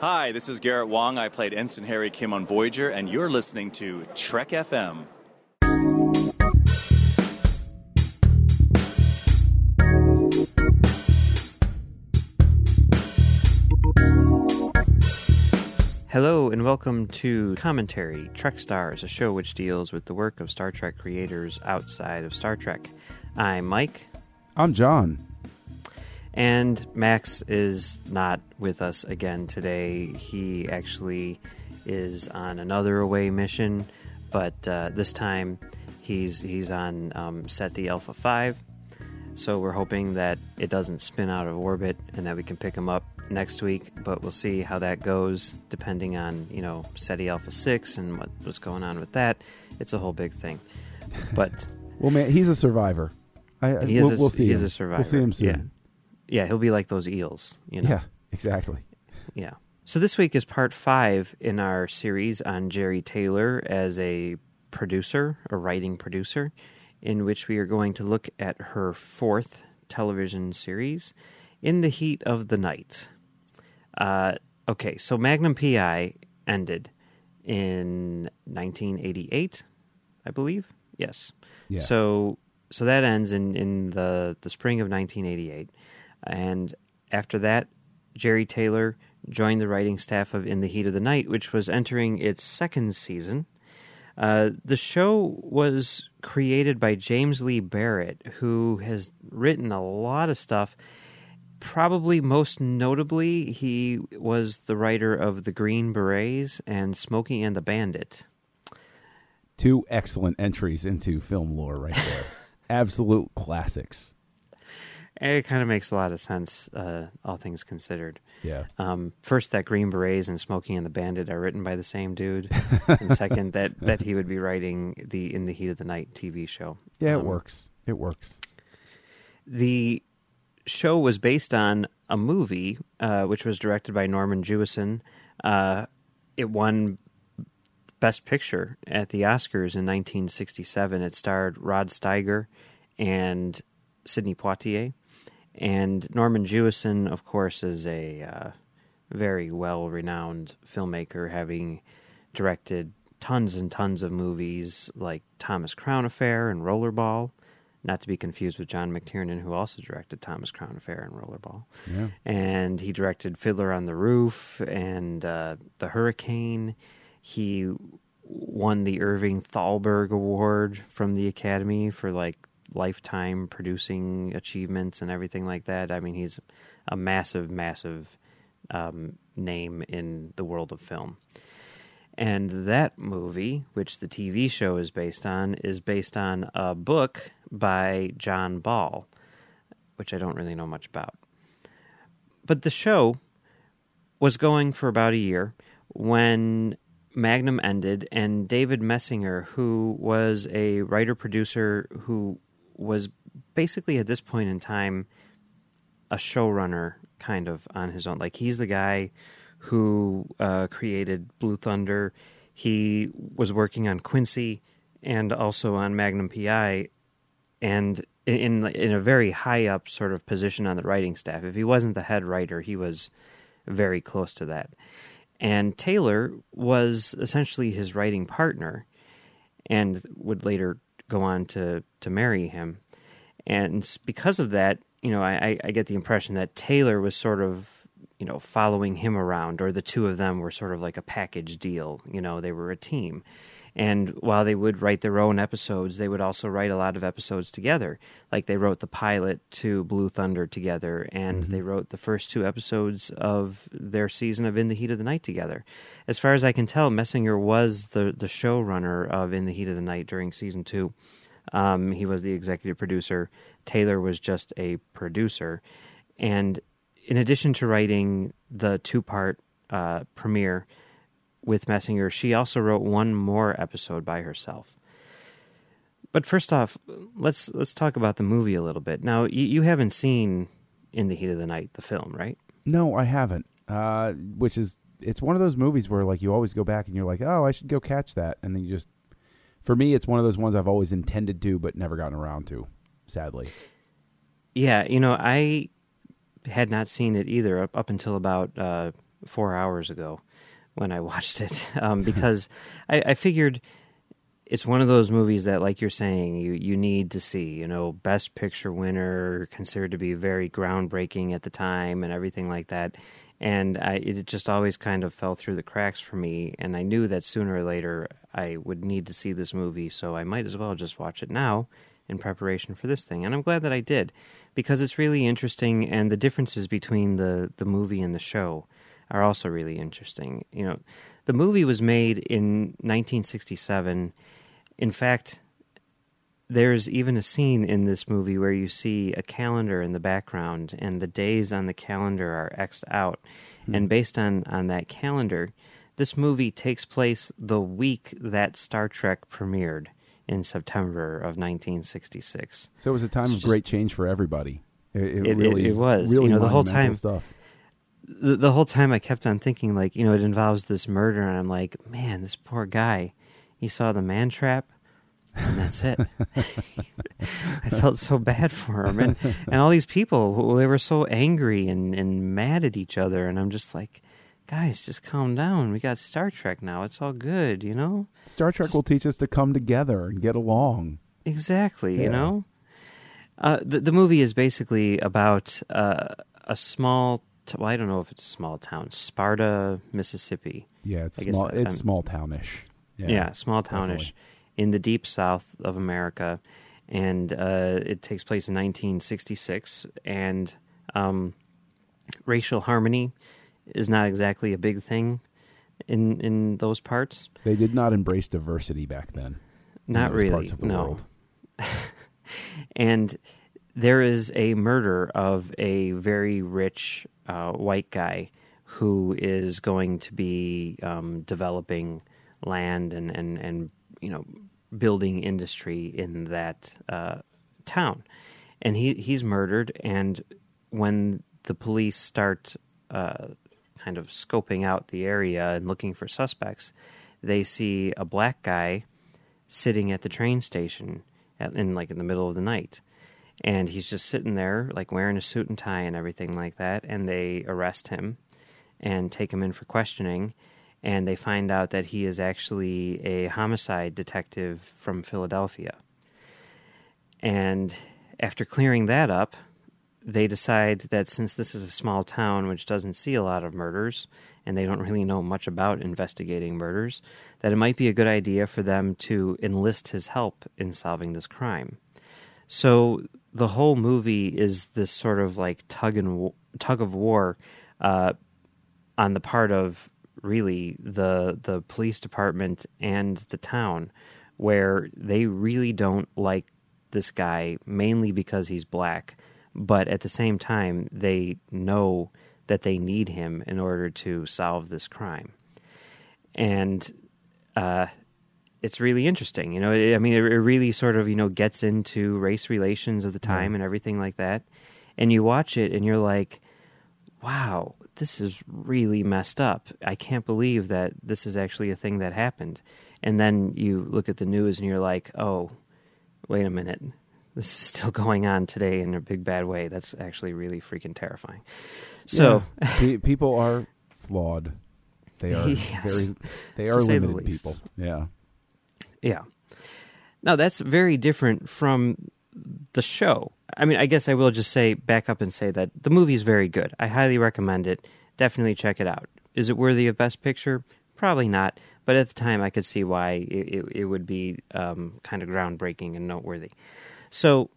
Hi, this is Garrett Wong. I played Ensign Harry Kim on Voyager, and you're listening to Trek FM. Hello and welcome to Commentary Trek Stars, a show which deals with the work of Star Trek creators outside of Star Trek. I'm Mike, I'm John. And Max is not with us again today. He actually is on another away mission, but uh, this time he's he's on um, Ceti Alpha Five. So we're hoping that it doesn't spin out of orbit and that we can pick him up next week. But we'll see how that goes, depending on you know Ceti Alpha Six and what, what's going on with that. It's a whole big thing. But Well, man, he's a survivor. I, He is we'll, a- we'll see He's him. a survivor. We'll see him soon. yeah, he'll be like those eels. You know. Yeah, exactly. Yeah. So this week is part five in our series on Jeri Taylor as a producer, a writing producer, in which we are going to look at her fourth television series, In the Heat of the Night. Uh, okay, so Magnum PI ended in 1988, I believe. Yes. Yeah. So so that ends in in the the spring of 1988, and after that, Jeri Taylor joined the writing staff of In the Heat of the Night, which was entering its second season. Uh, the show was created by James Lee Barrett, who has written a lot of stuff. Probably most notably, he was the writer of The Green Berets and Smokey and the Bandit. Two excellent entries into film lore right there. Absolute classics. It kind of makes a lot of sense, uh, all things considered. Yeah. Um, first, that Green Berets and Smokey and the Bandit are written by the same dude, and second, that that he would be writing the In the Heat of the Night TV show. Yeah, it Um, works. It works. The show was based on a movie uh, which was directed by Norman Jewison. Uh, it won Best Picture at the Oscars in 1967. It starred Rod Steiger and Sidney Poitier. And Norman Jewison, of course, is a uh, very well renowned filmmaker, having directed tons and tons of movies like Thomas Crown Affair and Rollerball. Not to be confused with John McTiernan, who also directed Thomas Crown Affair and Rollerball. Yeah. And he directed Fiddler on the Roof and uh, The Hurricane. He won the Irving Thalberg Award from the Academy for like lifetime producing achievements and everything like that. I mean, he's a massive, massive um, name in the world of film. And that movie, which the TV show is based on, is based on a book by John Ball, which I don't really know much about. But the show was going for about a year when Magnum ended, and David Moessinger, who was a writer producer who was basically at this point in time a showrunner kind of on his own. Like he's the guy who uh, created Blue Thunder. He was working on Quincy and also on Magnum PI, and in in a very high up sort of position on the writing staff. If he wasn't the head writer, he was very close to that. And Taylor was essentially his writing partner, and would later go on to to marry him. And because of that, you know, I, I- get the impression that Taylor was sort of, you know, following him around, or the two of them were sort of like a package deal. You know, they were a team. And while they would write their own episodes, they would also write a lot of episodes together. Like they wrote the pilot to Blue Thunder together, and they wrote the first two episodes of their season of In the Heat of the Night together. As far as I can tell, Moessinger was the the showrunner of In the Heat of the Night during season two. Um, he was the executive producer. Taylor was just a producer, and in addition to writing the two part uh, premiere with Moessinger, she also wrote one more episode by herself. But first off, let's let's talk about the movie a little bit. Now, you, you haven't seen In the Heat of the Night, the film, right? No, I haven't. Uh, which is it's one of those movies where like you always go back and you're like, oh, I should go catch that, and then you just. For me, it's one of those ones I've always intended to, but never gotten around to. Sadly, Yeah, you know, I had not seen it either up, up until about uh, four hours ago when I watched it um, because I, I figured it's one of those movies that, like you're saying, you you need to see. You know, Best Picture winner, considered to be very groundbreaking at the time, and everything like that. And I, it just always kind of fell through the cracks for me. And I knew that sooner or later I would need to see this movie, so I might as well just watch it now in preparation for this thing. And I'm glad that I did because it's really interesting, and the differences between the the movie and the show are also really interesting. You know, the movie was made in 1967. In fact, there's even a scene in this movie where you see a calendar in the background, and the days on the calendar are xed out. Hmm. And based on, on that calendar, this movie takes place the week that Star Trek premiered in September of 1966. So it was a time It's of just- great change for everybody. It, it It- really, it was. really You know, the whole time- Stuff. The, the whole time I kept on thinking like you know it involves this murder and I'm like man this poor guy he saw the man trap and that's it I felt so bad for him and and all these people who- they were so angry and and mad at each other and I'm just like guys just calm down we got Star Trek now it's all good you know Star Trek will teach us to come together and get along. Exactly, Yeah. you know. Uh, the the movie is basically about uh, a small. T- well, I don't know if it's a small town, Sparta, Mississippi. Yeah, it's small. It's I'm- small townish. Yeah, Yeah, small townish definitely. in the deep south of America, and uh, it takes place in 1966. And um, racial harmony is not exactly a big thing in in those parts. They did not embrace diversity back then. in Not those really. Parts of the no. world. and there is a murder of a very rich uh, white guy who is going to be um, developing land and, and, and you know building industry in that uh, town, and he he's murdered. And when the police start uh, kind of scoping out the area and looking for suspects, they see a black guy sitting at the train station at, in like in the middle of the night and he's just sitting there like wearing a suit and tie and everything like that and they arrest him and take him in for questioning and they find out that he is actually a homicide detective from Philadelphia and after clearing that up they decide that since this is a small town which doesn't see a lot of murders and they don't really know much about investigating murders, that it might be a good idea for them to enlist his help in solving this crime. So the whole movie is this sort of like tug and tug of war uh, on the part of really the the police department and the town, where they really don't like this guy mainly because he's black, but at the same time they know that they need him in order to solve this crime, and uh, it's really interesting. You know, I mean, it, it really sort of you know gets into race relations of the time and everything like that, and you watch it and you're like, wow, this is really messed up. I can't believe that this is actually a thing that happened. And then you look at the news and you're like, oh, wait a minute. This is still going on today in a big bad way. That's actually really freaking terrifying. So, Yeah. Pe- people are flawed. They are Yes. very. They are say the limited people. Yeah. Yeah. Now that's very different from the show. I mean, I guess I will just say back up and say that the movie is very good. I highly recommend it. Definitely check it out. Is it worthy of Best Picture? Probably not. But at the time, I could see why it, it, would be um, kind of groundbreaking and noteworthy. So,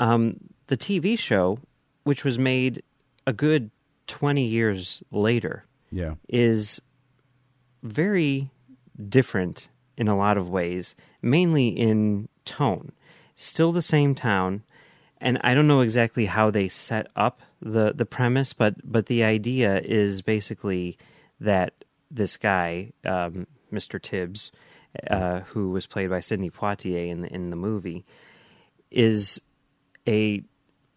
um, the TV show, which was made a good 20 years later, Yeah. is very different in a lot of ways, mainly in tone. Still the same town, and I don't know exactly how they set up the the premise, but but the idea is basically that this guy, um, Mr. Tibbs, uh, who was played by Sidney Poitier in the, in the movie, is a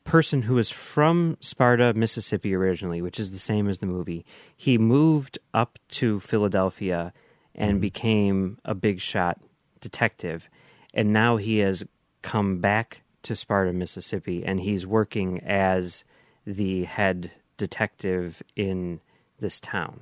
person who is from Sparta, Mississippi originally, which is the same as the movie. He moved up to Philadelphia and became a big shot detective. And now he has come back to Sparta, Mississippi, and he's working as the head detective in this town.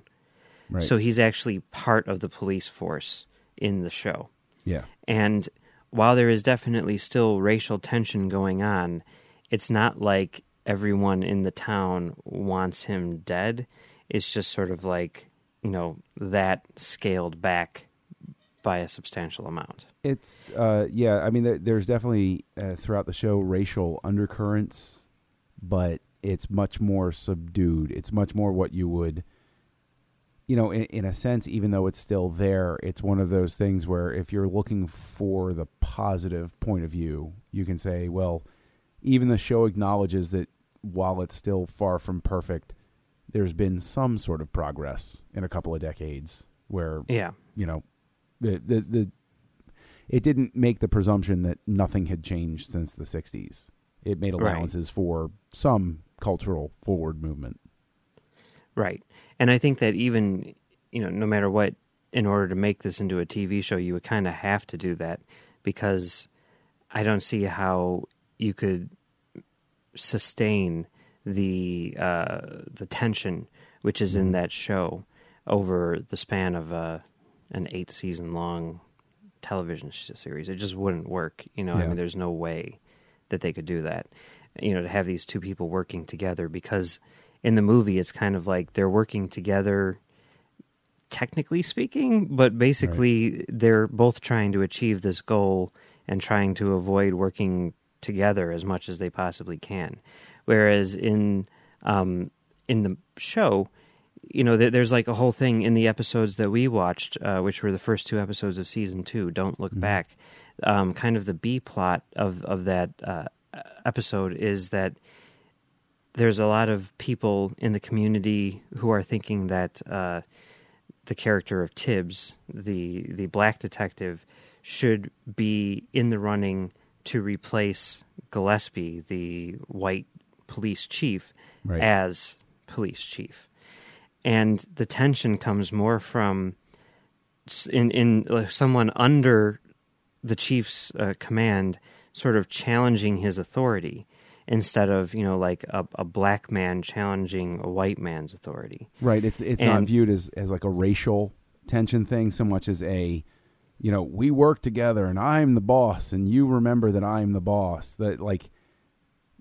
Right. So he's actually part of the police force in the show. yeah. And while there is definitely still racial tension going on, it's not like everyone in the town wants him dead. It's just sort of like, you know, that scaled back by a substantial amount. It's uh, yeah. I mean, there's definitely uh, throughout the show racial undercurrents, but it's much more subdued. It's much more what you would, you know, in, in a sense. Even though it's still there, it's one of those things where if you're looking for the positive point of view, you can say, well, even the show acknowledges that while it's still far from perfect, there's been some sort of progress in a couple of decades where Yeah. you know the the the it didn't make the presumption that nothing had changed since the 60s it made Right. allowances for some cultural forward movement Right. And I think that even, you know, no matter what, in order to make this into a TV show, you would kind of have to do that because I don't see how you could sustain the uh, the tension which is in that show over the span of uh, an eight season long television series. It just wouldn't work. You know, I mean, there's no way that they could do that. You know, to have these two people working together because in the movie it's kind of like they're working together technically speaking, but basically they're both trying to achieve this goal and trying to avoid working together as much as they possibly can. Whereas in um, in the show, you know, there, there's like a whole thing in the episodes that we watched, uh, which were the first two episodes of season two. Don't look back. Um, kind of the B plot of of that uh, episode is that there's a lot of people in the community who are thinking that uh, the character of Tibbs, the the black detective, should be in the running to replace Gillespie, the white police chief, Right. as police chief. And the tension comes more from in in uh, someone under the chief's uh, command, sort of challenging his authority instead of you know like a, a black man challenging a white man's authority. right it's it's not viewed as as like a racial tension thing so much as a you know we work together and i'm the boss and you remember that i'm the boss that like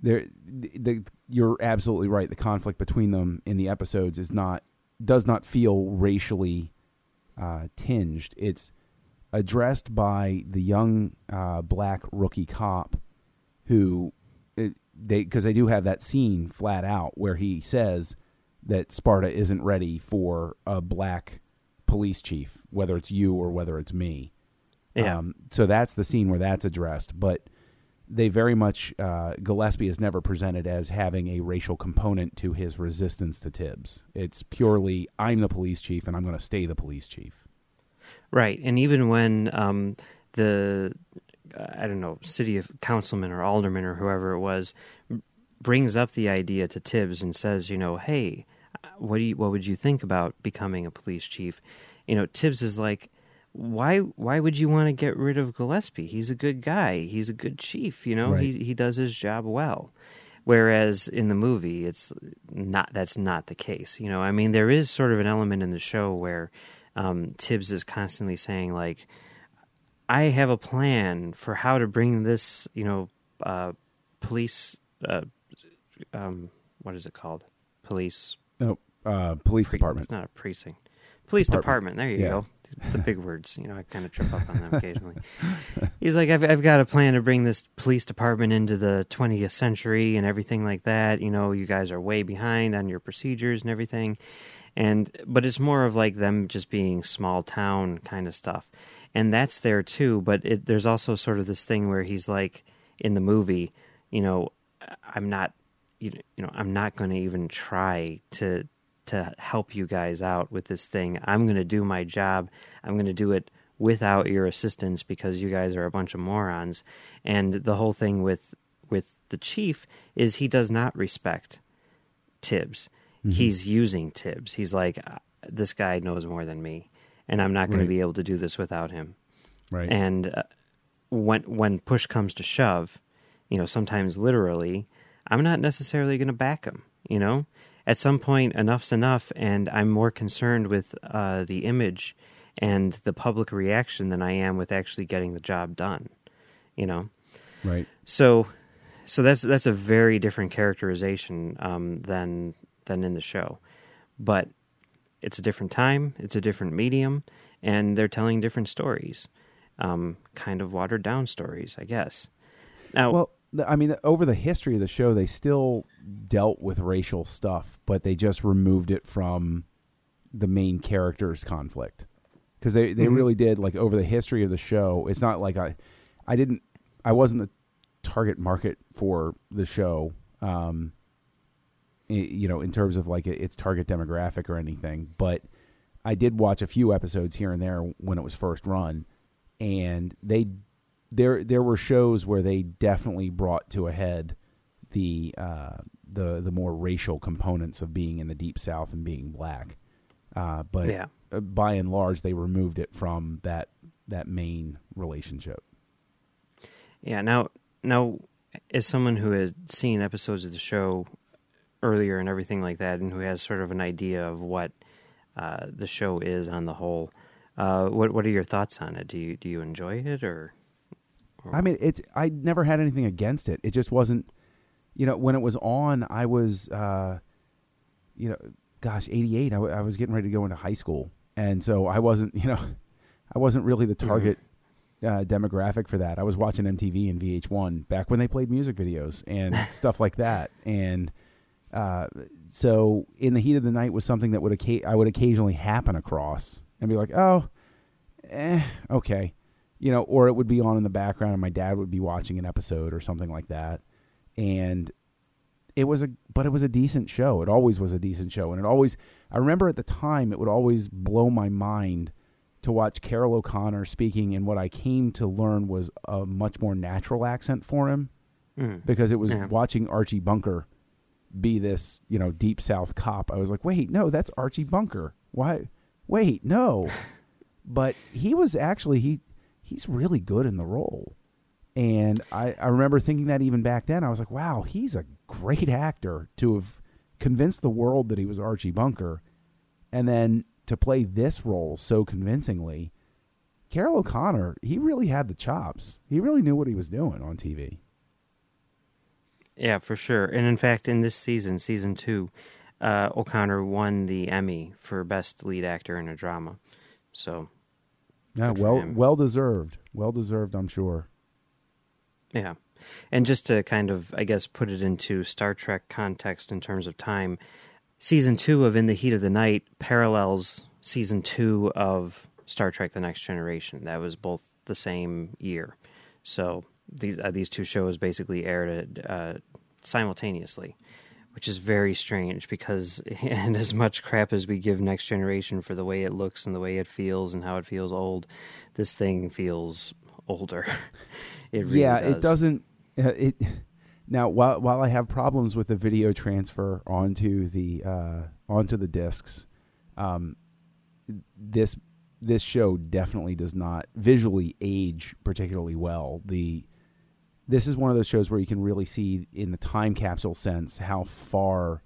there the, the you're absolutely right the conflict between them in the episodes is not does not feel racially uh, tinged it's addressed by the young uh, black rookie cop who it, they because they do have that scene flat out where he says that Sparta isn't ready for a black police chief, whether it's you or whether it's me. Yeah. Um, so that's the scene where that's addressed, but they very much uh, Gillespie is never presented as having a racial component to his resistance to Tibbs. It's purely I'm the police chief and I'm going to stay the police chief. Right, and even when um, the I don't know city of councilman or alderman or whoever it was brings up the idea to Tibbs and says, you know, hey, what do you what would you think about becoming a police chief? You know, Tibbs is like, why why would you want to get rid of Gillespie? He's a good guy. He's a good chief. You know, Right. he he does his job well. Whereas in the movie, it's not. That's not the case. You know, I mean, there is sort of an element in the show where um, Tibbs is constantly saying like, "I have a plan for how to bring this, you know, uh, police, uh, um, what is it called? Police No, uh, police pre- department. It's not a precinct. Police Department. department. There you Yeah. go. The big words. You know, I kind of trip up on them occasionally. He's like, I've, I've got a plan to bring this police department into the 20th century and everything like that. You know, you guys are way behind on your procedures and everything. And but it's more of like them just being small town kind of stuff, and that's there too. But it, there's also sort of this thing where he's like in the movie, you know, I'm not you you know I'm not going to even try to to help you guys out with this thing. I'm going to do my job. I'm going to do it without your assistance because you guys are a bunch of morons. And the whole thing with with the chief is he does not respect Tibbs. He's using Tibbs. He's like "Uh, this guy knows more than me and I'm not going Right. to be able to do this without him Right. and uh, when when push comes to shove, you know, sometimes literally, I'm not necessarily going to back him. You know, at some point, enough's enough, and I'm more concerned with uh, the image and the public reaction than I am with actually getting the job done. You know, Right. so so that's that's a very different characterization um, than than in the show, but it's a different time, it's a different medium, and they're telling different stories, um, kind of watered down stories, I guess. Now, Well, I mean, over the history of the show, they still dealt with racial stuff, but they just removed it from the main character's conflict because they they Mhm. really did like over the history of the show. It's not like I, I didn't, I wasn't the target market for the show. Um, you know, in terms of like its target demographic or anything, but I did watch a few episodes here and there when it was first run, and they there there were shows where they definitely brought to a head the uh, the the more racial components of being in the deep south and being black. Uh, but Yeah. uh, by and large, they removed it from that that main relationship. Yeah. Now, now, as someone who has seen episodes of the show earlier and everything like that, and who has sort of an idea of what uh, the show is on the whole, uh, what what are your thoughts on it? Do you do you enjoy it or? I mean, it's I never had anything against it. It just wasn't, you know, when it was on, I was, uh, you know, gosh, eighty eight. I, w- I was getting ready to go into high school, and so I wasn't, you know, I wasn't really the target uh, demographic for that. I was watching MTV and VH1 back when they played music videos and stuff like that, and uh, so in the heat of the night was something that would occa- I would occasionally happen across and be like, oh, eh, okay, you know, or it would be on in the background and my dad would be watching an episode or something like that, and it was a but it was a decent show. It always was a decent show, and it always I remember at the time it would always blow my mind to watch Carroll O'Connor speaking in what I came to learn was a much more natural accent for him Mm. because it was Yeah. watching Archie Bunker be this, you know, deep south cop. I was like, "Wait, no, that's Archie Bunker. Why? Wait, no." but he was actually he he's really good in the role. And I, I remember thinking that even back then, I was like, wow, he's a great actor to have convinced the world that he was Archie Bunker. And then to play this role so convincingly, Carroll O'Connor, he really had the chops. He really knew what he was doing on TV. Yeah, for sure. And in fact, in this season, season two, uh, O'Connor won the Emmy for best lead actor in a drama. So Yeah, Good well, well deserved. Well deserved, I'm sure. Yeah. And just to kind of, I guess, put it into Star Trek context in terms of time, season two of In the Heat of the Night parallels season two of Star Trek The Next Generation. That was both the same year. So these, uh, these two shows basically aired uh, simultaneously, which is very strange because, and as much crap as we give Next Generation for the way it looks and the way it feels and how it feels old, this thing feels older. it really yeah, does. it doesn't. Uh, it now while while I have problems with the video transfer onto the uh, onto the discs, um, this this show definitely does not visually age particularly well. The this is one of those shows where you can really see in the time capsule sense how far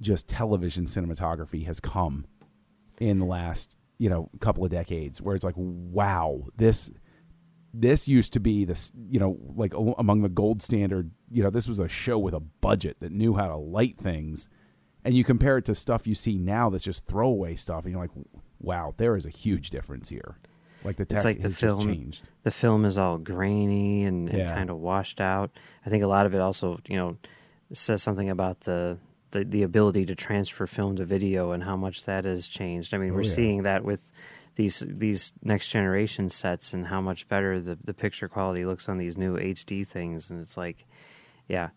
just television cinematography has come in the last you know couple of decades where it's like wow this this used to be this you know like among the gold standard you know this was a show with a budget that knew how to light things. And you compare it to stuff you see now that's just throwaway stuff and you're like wow there is a huge difference here like the tech It's like the has film. changed The film is all grainy and, and Yeah. kind of washed out. I think a lot of it also, you know, says something about the, the the ability to transfer film to video and how much that has changed. I mean, Oh, we're yeah. seeing that with these these next generation sets and how much better the the picture quality looks on these new HD things. And it's like, yeah,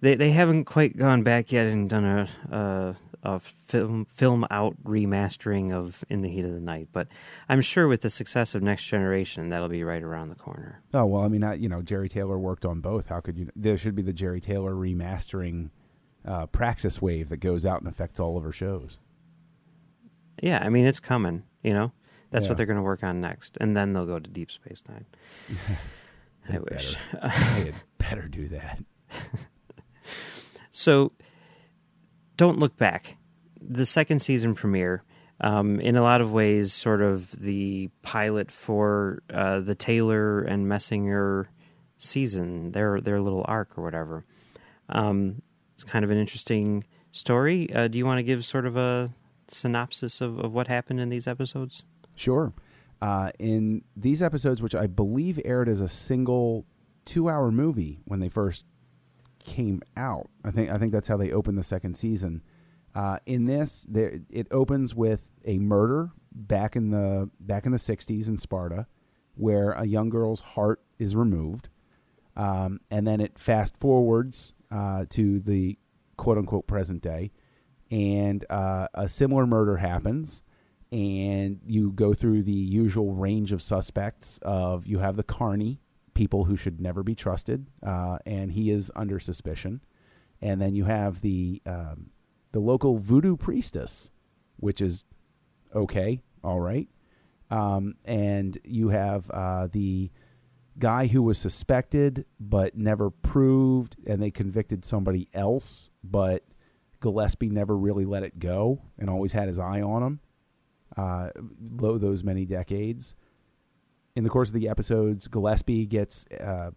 they they haven't quite gone back yet and done a. a a film film out remastering of In the Heat of the Night, but I'm sure with the success of Next Generation, that'll be right around the corner. oh well i mean I, you know jeri taylor worked on both how could you there should be the jeri taylor remastering uh, praxis wave that goes out and affects all of her shows Yeah, I mean it's coming. You know, that's Yeah. what they're going to work on next, and then they'll go to Deep Space Nine. I wish. they had better do that So don't look back. The second season premiere, um, in a lot of ways, sort of the pilot for uh, the Taylor and Moessinger season, their their little arc or whatever. Um, it's kind of an interesting story. Uh, do you want to give sort of a synopsis of, of what happened in these episodes? Sure. Uh, in these episodes, which I believe aired as a single two-hour movie when they first came out, I think I think that's how they opened the second season. Uh, in this, there, it opens with a murder back in the back in the '60s in Sparta, where a young girl's heart is removed, um, and then it fast forwards uh, to the quote unquote present day, and uh, a similar murder happens, and you go through the usual range of suspects. Of you have the carney, people who should never be trusted, uh, and he is under suspicion, and then you have the um, the local voodoo priestess, which is okay, all right, um, and you have uh, the guy who was suspected but never proved, and they convicted somebody else, but Gillespie never really let it go and always had his eye on him. Uh, those many decades. In the course of the episodes, Gillespie gets uh,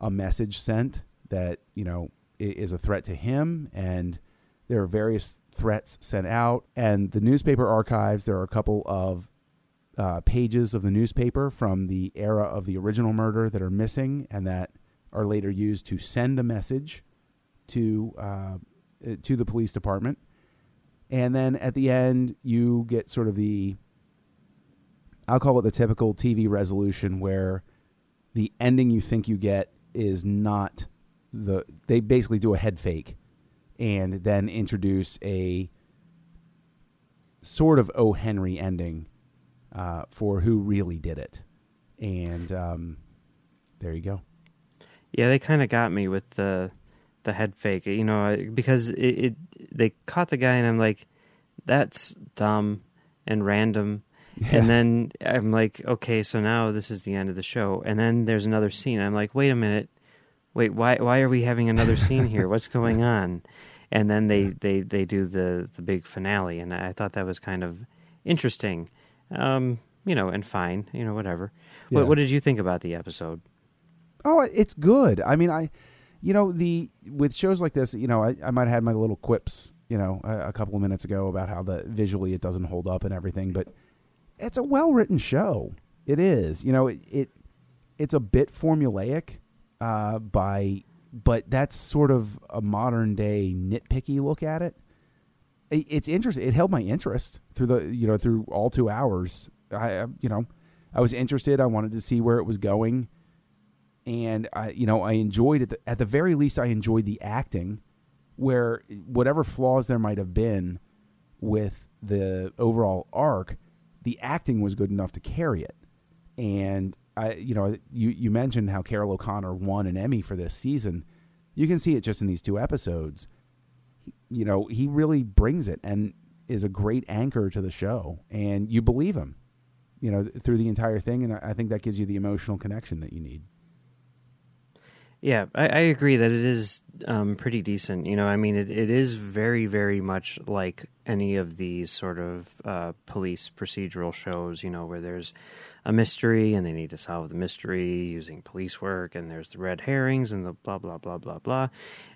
a message sent that you know is a threat to him, and there are various threats sent out. And the newspaper archives, there are a couple of uh, pages of the newspaper from the era of the original murder that are missing and that are later used to send a message to uh, to the police department. And then at the end, you get sort of the I'll call it the typical TV resolution where the ending you think you get is not the they basically do a head fake and then introduce a sort of O. Henry ending uh, for who really did it. And um, there you go. Yeah, they kind of got me with the the head fake, you know, because it, it they caught the guy, and I'm like, that's dumb and random. Yeah. And then I'm like, okay, so now this is the end of the show. And then there's another scene. I'm like, wait a minute, wait, why why are we having another scene here? What's going on? And then they, they, they do the the big finale, and I thought that was kind of interesting um, you know, and fine, you know, whatever. Yeah. What, what did you think about the episode? Oh, it's good. I mean, I, you know, the with shows like this, you know, I, I might have had my little quips, you know, a, a couple of minutes ago about how the visually it doesn't hold up and everything, but it's a well written show. It is, you know, it, it it's a bit formulaic, uh, by, but that's sort of a modern day nitpicky look at it it's interesting. It held my interest through the you know through all two hours. I you know I was interested. I wanted to see where it was going, and I you know I enjoyed it. At the very least, I enjoyed the acting. Where whatever flaws there might have been with the overall arc, the acting was good enough to carry it. And I you know you you mentioned how Carroll O'Connor won an Emmy for this season. You can see it just in these two episodes you know, he really brings it and is a great anchor to the show, and you believe him, you know, through the entire thing, and I think that gives you the emotional connection that you need. Yeah, I, I agree that it is um, pretty decent. You know, I mean, it, it is very, very much like any of these sort of uh, police procedural shows. You know, where there's a mystery and they need to solve the mystery using police work, and there's the red herrings and the blah blah blah blah blah.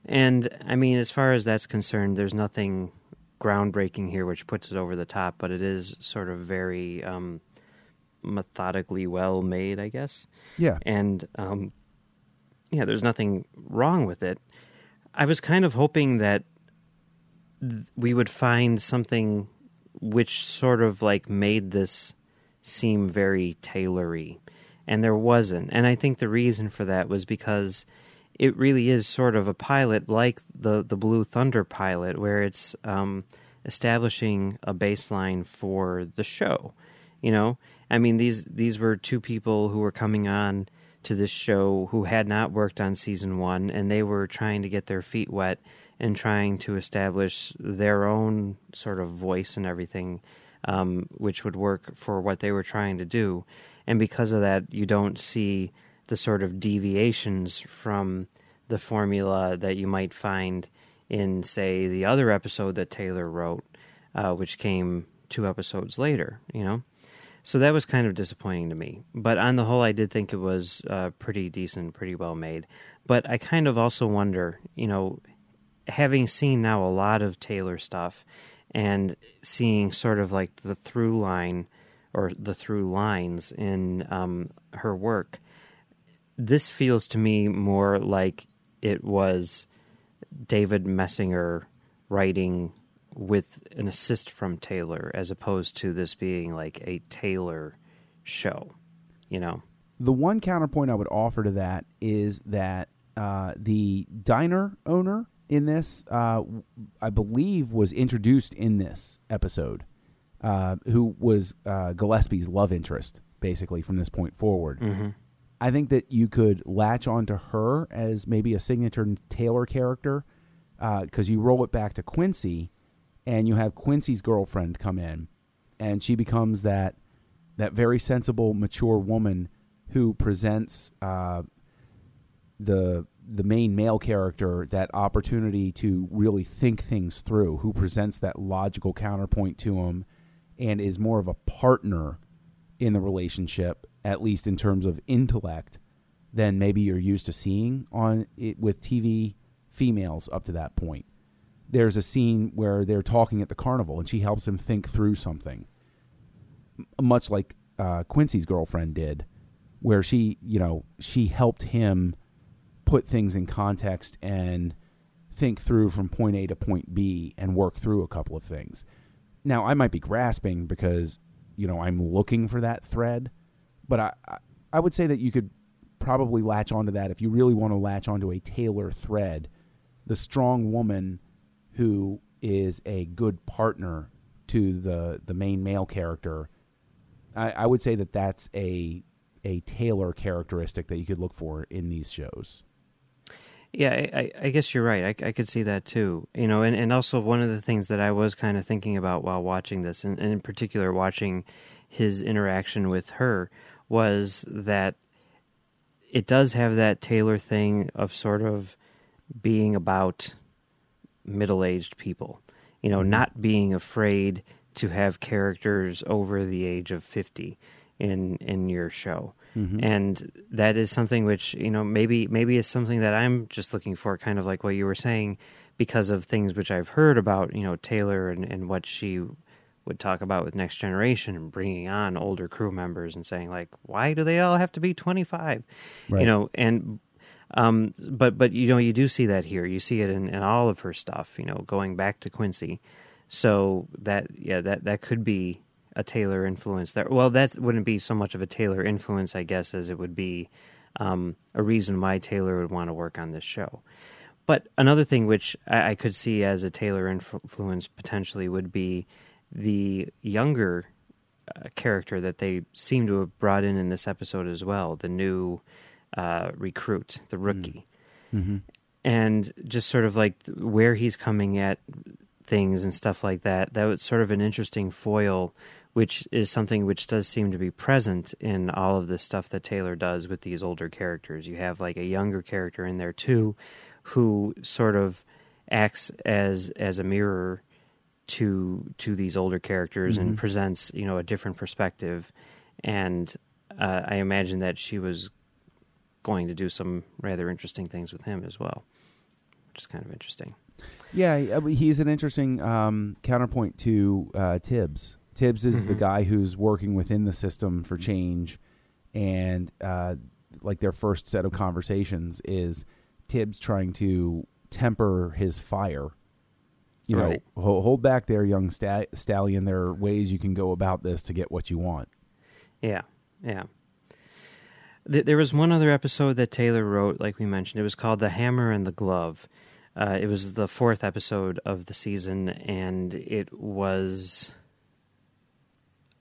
And I mean, as far as that's concerned, there's nothing groundbreaking here which puts it over the top, but it is sort of very um, methodically well made, I guess. Yeah, and um, yeah, there's nothing wrong with it. I was kind of hoping that th- we would find something which sort of like made this seem very tailory, and there wasn't. And I think the reason for that was because it really is sort of a pilot like the the Blue Thunder pilot, where it's um, establishing a baseline for the show. You know, I mean these these were two people who were coming on to this show who had not worked on season one, and they were trying to get their feet wet and trying to establish their own sort of voice and everything, um, which would work for what they were trying to do. And because of that, you don't see the sort of deviations from the formula that you might find in, say, the other episode that Taylor wrote, uh, which came two episodes later, you know? So that was kind of disappointing to me. But on the whole, I did think it was uh, pretty decent, pretty well made. But I kind of also wonder, you know, having seen now a lot of Taylor stuff and seeing sort of like the through line or the through lines in um, her work, this feels to me more like it was David Moessinger writing with an assist from Taylor as opposed to this being like a Taylor show, you know. The one counterpoint I would offer to that is that uh, the diner owner in this, uh, I believe, was introduced in this episode, uh, who was uh, Gillespie's love interest, basically, from this point forward. Mm-hmm. I think that you could latch onto her as maybe a signature Taylor character because you roll it back to Quincy and you have Quincy's girlfriend come in, and she becomes that that very sensible, mature woman who presents uh, the the main male character that opportunity to really think things through, who presents that logical counterpoint to him, and is more of a partner in the relationship, at least in terms of intellect, than maybe you're used to seeing on it with TV females up to that point. There's a scene where they're talking at the carnival and she helps him think through something, much like uh, Quincy's girlfriend did, where she, you know, she helped him put things in context and think through from point A to point B and work through a couple of things. Now, I might be grasping because, you know, I'm looking for that thread, but I, I would say that you could probably latch onto that if you really want to latch onto a Taylor thread. The strong woman who is a good partner to the the main male character, I, I would say that that's a a Taylor characteristic that you could look for in these shows. Yeah, I, I guess you're right. I, I, could see that too. You know, and, and also one of the things that I was kind of thinking about while watching this, and, and in particular watching his interaction with her, was that it does have that Taylor thing of sort of being about middle aged people. You know, mm-hmm. not being afraid to have characters over the age of 50 in in your show. Mm-hmm. And that is something which, you know, maybe maybe is something that I'm just looking for kind of like what you were saying because of things which I've heard about, you know, Taylor and, and what she would talk about with Next Generation and bringing on older crew members and saying like, why do they all have to be 25? Right. You know, and um, but but you know you do see that here. You see it in, in all of her stuff. You know, going back to Quincy. So that yeah that that could be a Taylor influence there. Well, that wouldn't be so much of a Taylor influence, I guess, as it would be um, a reason why Taylor would want to work on this show. But another thing which I, I could see as a Taylor influence potentially would be the younger uh, character that they seem to have brought in in this episode as well, the new uh, recruit, the mm. rookie, mm-hmm. and just sort of like where he's coming at things and stuff like that. That was sort of an interesting foil, which is something which does seem to be present in all of the stuff that Taylor does with these older characters. You have like a younger character in there too, who sort of acts as as a mirror to to these older characters mm-hmm. and presents you know a different perspective and uh, I imagine that she was going to do some rather interesting things with him as well, which is kind of interesting. Yeah, he's an interesting um, counterpoint to uh, Tibbs. Tibbs is mm-hmm. the guy who's working within the system for change, and uh, like their first set of conversations is Tibbs trying to temper his fire. You right. know, hold back there, young sta- stallion. There are ways you can go about this to get what you want. Yeah, yeah there was one other episode that Taylor wrote, like we mentioned. It was called The Hammer and the Glove. Uh, it was the fourth episode of the season, and it was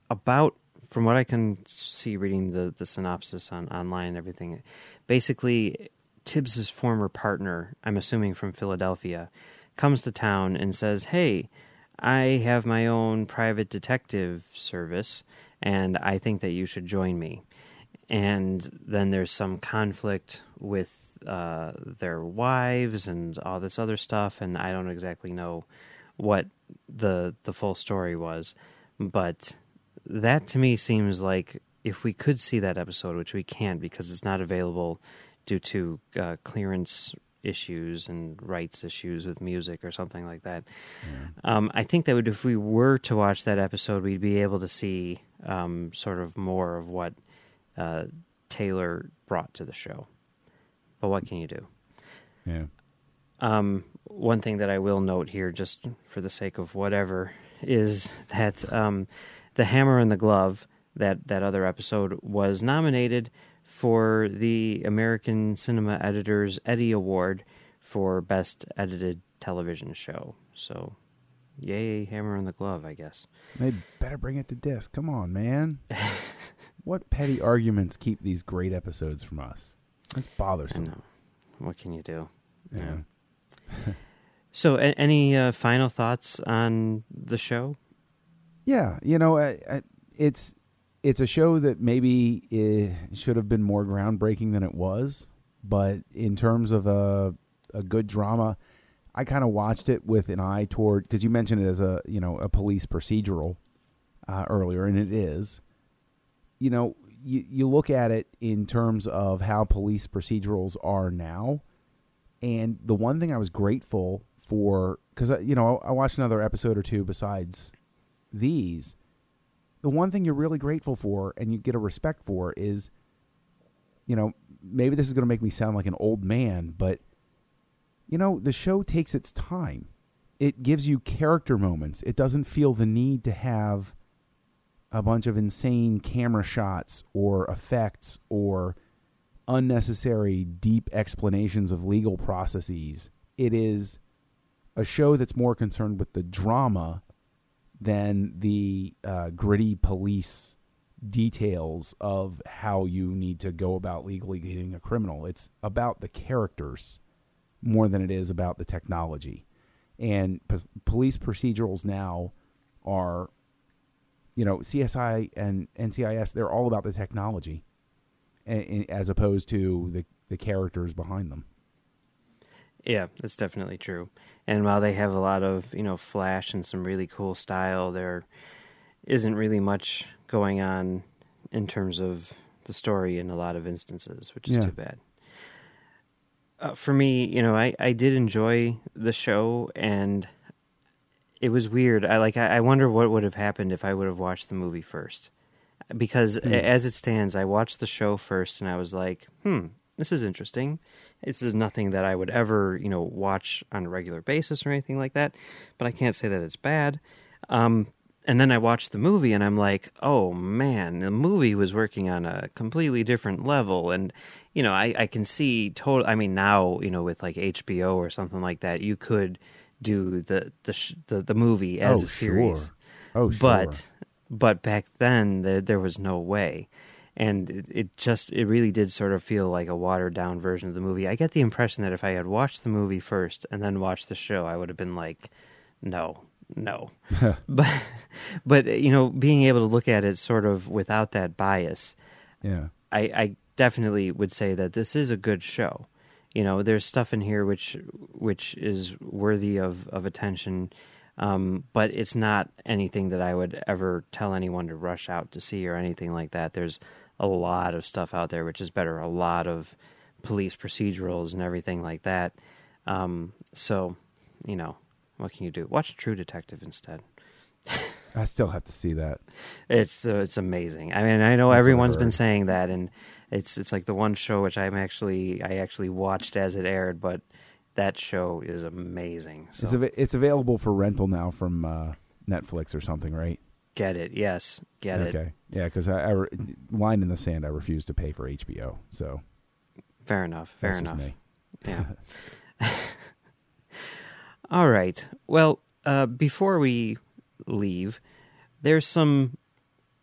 about, from what I can see reading the, the synopsis on online and everything, basically Tibbs's former partner, I'm assuming from Philadelphia, comes to town and says, Hey, I have my own private detective service, and I think that you should join me. And then there's some conflict with uh, their wives and all this other stuff, and I don't exactly know what the the full story was, but that to me seems like if we could see that episode, which we can't because it's not available due to uh, clearance issues and rights issues with music or something like that. Um, I think that would, if we were to watch that episode, we'd be able to see um, sort of more of what uh, Taylor brought to the show. But what can you do? Yeah. Um, one thing that I will note here, just for the sake of whatever, is that um, the Hammer and the Glove, that that other episode, was nominated for the American Cinema Editors Eddie Award for Best Edited Television Show. So, yay, Hammer and the Glove, I guess. They better bring it to disc. Come on, man. what petty arguments keep these great episodes from us? That's bothersome. What can you do? Yeah. So, a- any uh, final thoughts on the show? Yeah, you know, I, I, it's it's a show that maybe should have been more groundbreaking than it was, but in terms of a a good drama, I kind of watched it with an eye toward because you mentioned it as a you know a police procedural uh, earlier, and it is. You know, you you look at it in terms of how police procedurals are now, and the one thing I was grateful for because you know I watched another episode or two besides these, the one thing you're really grateful for and you get a respect for is, you know, maybe this is going to make me sound like an old man, but, you know, the show takes its time. It gives you character moments. It doesn't feel the need to have a bunch of insane camera shots or effects or unnecessary deep explanations of legal processes. It is a show that's more concerned with the drama than the uh, gritty police details of how you need to go about legally getting a criminal. It's about the characters more than it is about the technology. And police procedurals now are, you know, CSI and NCIS, they're all about the technology a- a- as opposed to the, the characters behind them. Yeah, that's definitely true. And while they have a lot of, you know, flash and some really cool style, there isn't really much going on in terms of the story in a lot of instances, which is Yeah. too bad. Uh, for me, you know, I, I did enjoy the show and it was weird. I like I, I wonder what would have happened if I would have watched the movie first. Because a- as it stands, I watched the show first and I was like, "Hmm, this is interesting." This is nothing that I would ever, you know, watch on a regular basis or anything like that. But I can't say that it's bad. Um, and then I watched the movie, and I'm like, oh man, the movie was working on a completely different level. And you know, I, I can see total. I mean, now you know, with like HBO or something like that, you could do the the sh- the, the movie as Oh, a series. sure. Oh, sure. But but back then there there was no way. And it, it just it really did sort of feel like a watered down version of the movie. I get the impression that if I had watched the movie first and then watched the show, I would have been like, no, no. but but you know, being able to look at it sort of without that bias, Yeah. I, I definitely would say that this is a good show. You know, there's stuff in here which which is worthy of of attention, um, but it's not anything that I would ever tell anyone to rush out to see or anything like that. There's a lot of stuff out there which is better. A lot of police procedurals and everything like that. Um, so, you know, what can you do? Watch True Detective instead. I still have to see that. It's uh, it's amazing. I mean, I know That's everyone's been saying that, and it's it's like the one show which I'm actually I actually watched as it aired, but that show is amazing. So It's av- it's available for rental now from uh, Netflix or something, right? Get it, yes, get it. okay. Yeah, because I, I re- line in the sand. I refuse to pay for HBO. So Fair enough. Fair that's enough. me. Yeah. All right. Well, uh, before we leave, there's some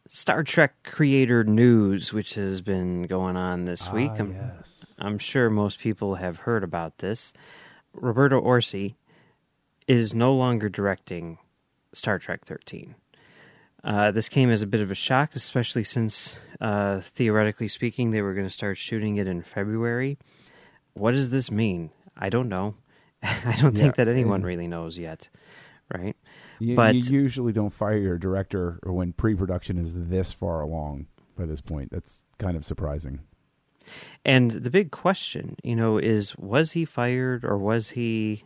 Star Trek creator news which has been going on this week. Ah, I'm, yes. I'm sure most people have heard about this. Roberto Orci is no longer directing Star Trek 13. Uh, this came as a bit of a shock, especially since, uh, theoretically speaking, they were going to start shooting it in February. what does this mean? I don't know. I don't Yeah. think that anyone really knows yet, right? You, But- you usually don't fire your director when pre-production is this far along by this point. That's kind of surprising. And the big question, you know, is was he fired or was he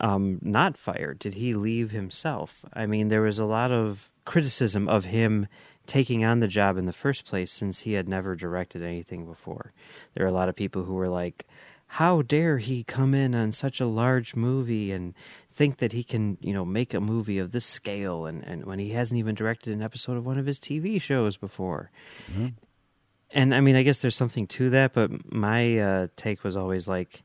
um, not fired? Did he leave himself? I mean, there was a lot of criticism of him taking on the job in the first place since he had never directed anything before. There are a lot of people who were like, how dare he come in on such a large movie and think that he can, you know, make a movie of this scale and, and when he hasn't even directed an episode of one of his TV shows before. And I mean, I guess there's something to that, but my uh, take was always like,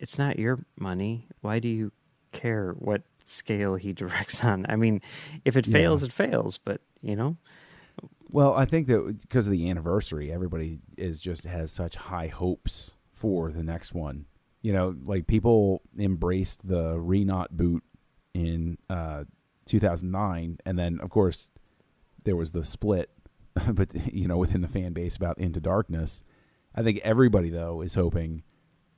it's not your money. Why do you care what scale he directs on? I mean, if it Yeah. fails, it fails, but, you know? Well, I think that because of the anniversary, everybody is just has such high hopes for the next one. You know, like people embraced the Renot boot in uh, 2009, and then of course there was the split, but you know within the fan base about Into Darkness. I think everybody though is hoping,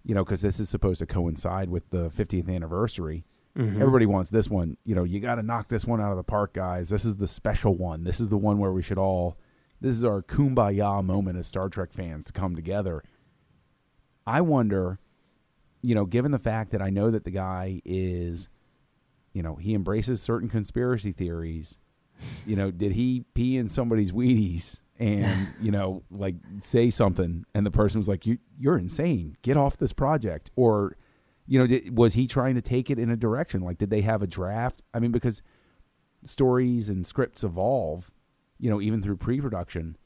you know, because this is supposed to coincide with the 50th anniversary. Mhm. Everybody wants this one. You know, you got to knock this one out of the park, guys. This is the special one. This is the one where we should all. This is our kumbaya moment as Star Trek fans to come together. I wonder, you know, given the fact that I know that the guy is, you know, he embraces certain conspiracy theories. You know, did he pee in somebody's Wheaties and you know, like say something, and the person was like, "You, you're insane. Get off this project," or you know, did, was he trying to take it in a direction? Like, did they have a draft? I mean, because stories and scripts evolve, you know, even through pre-production.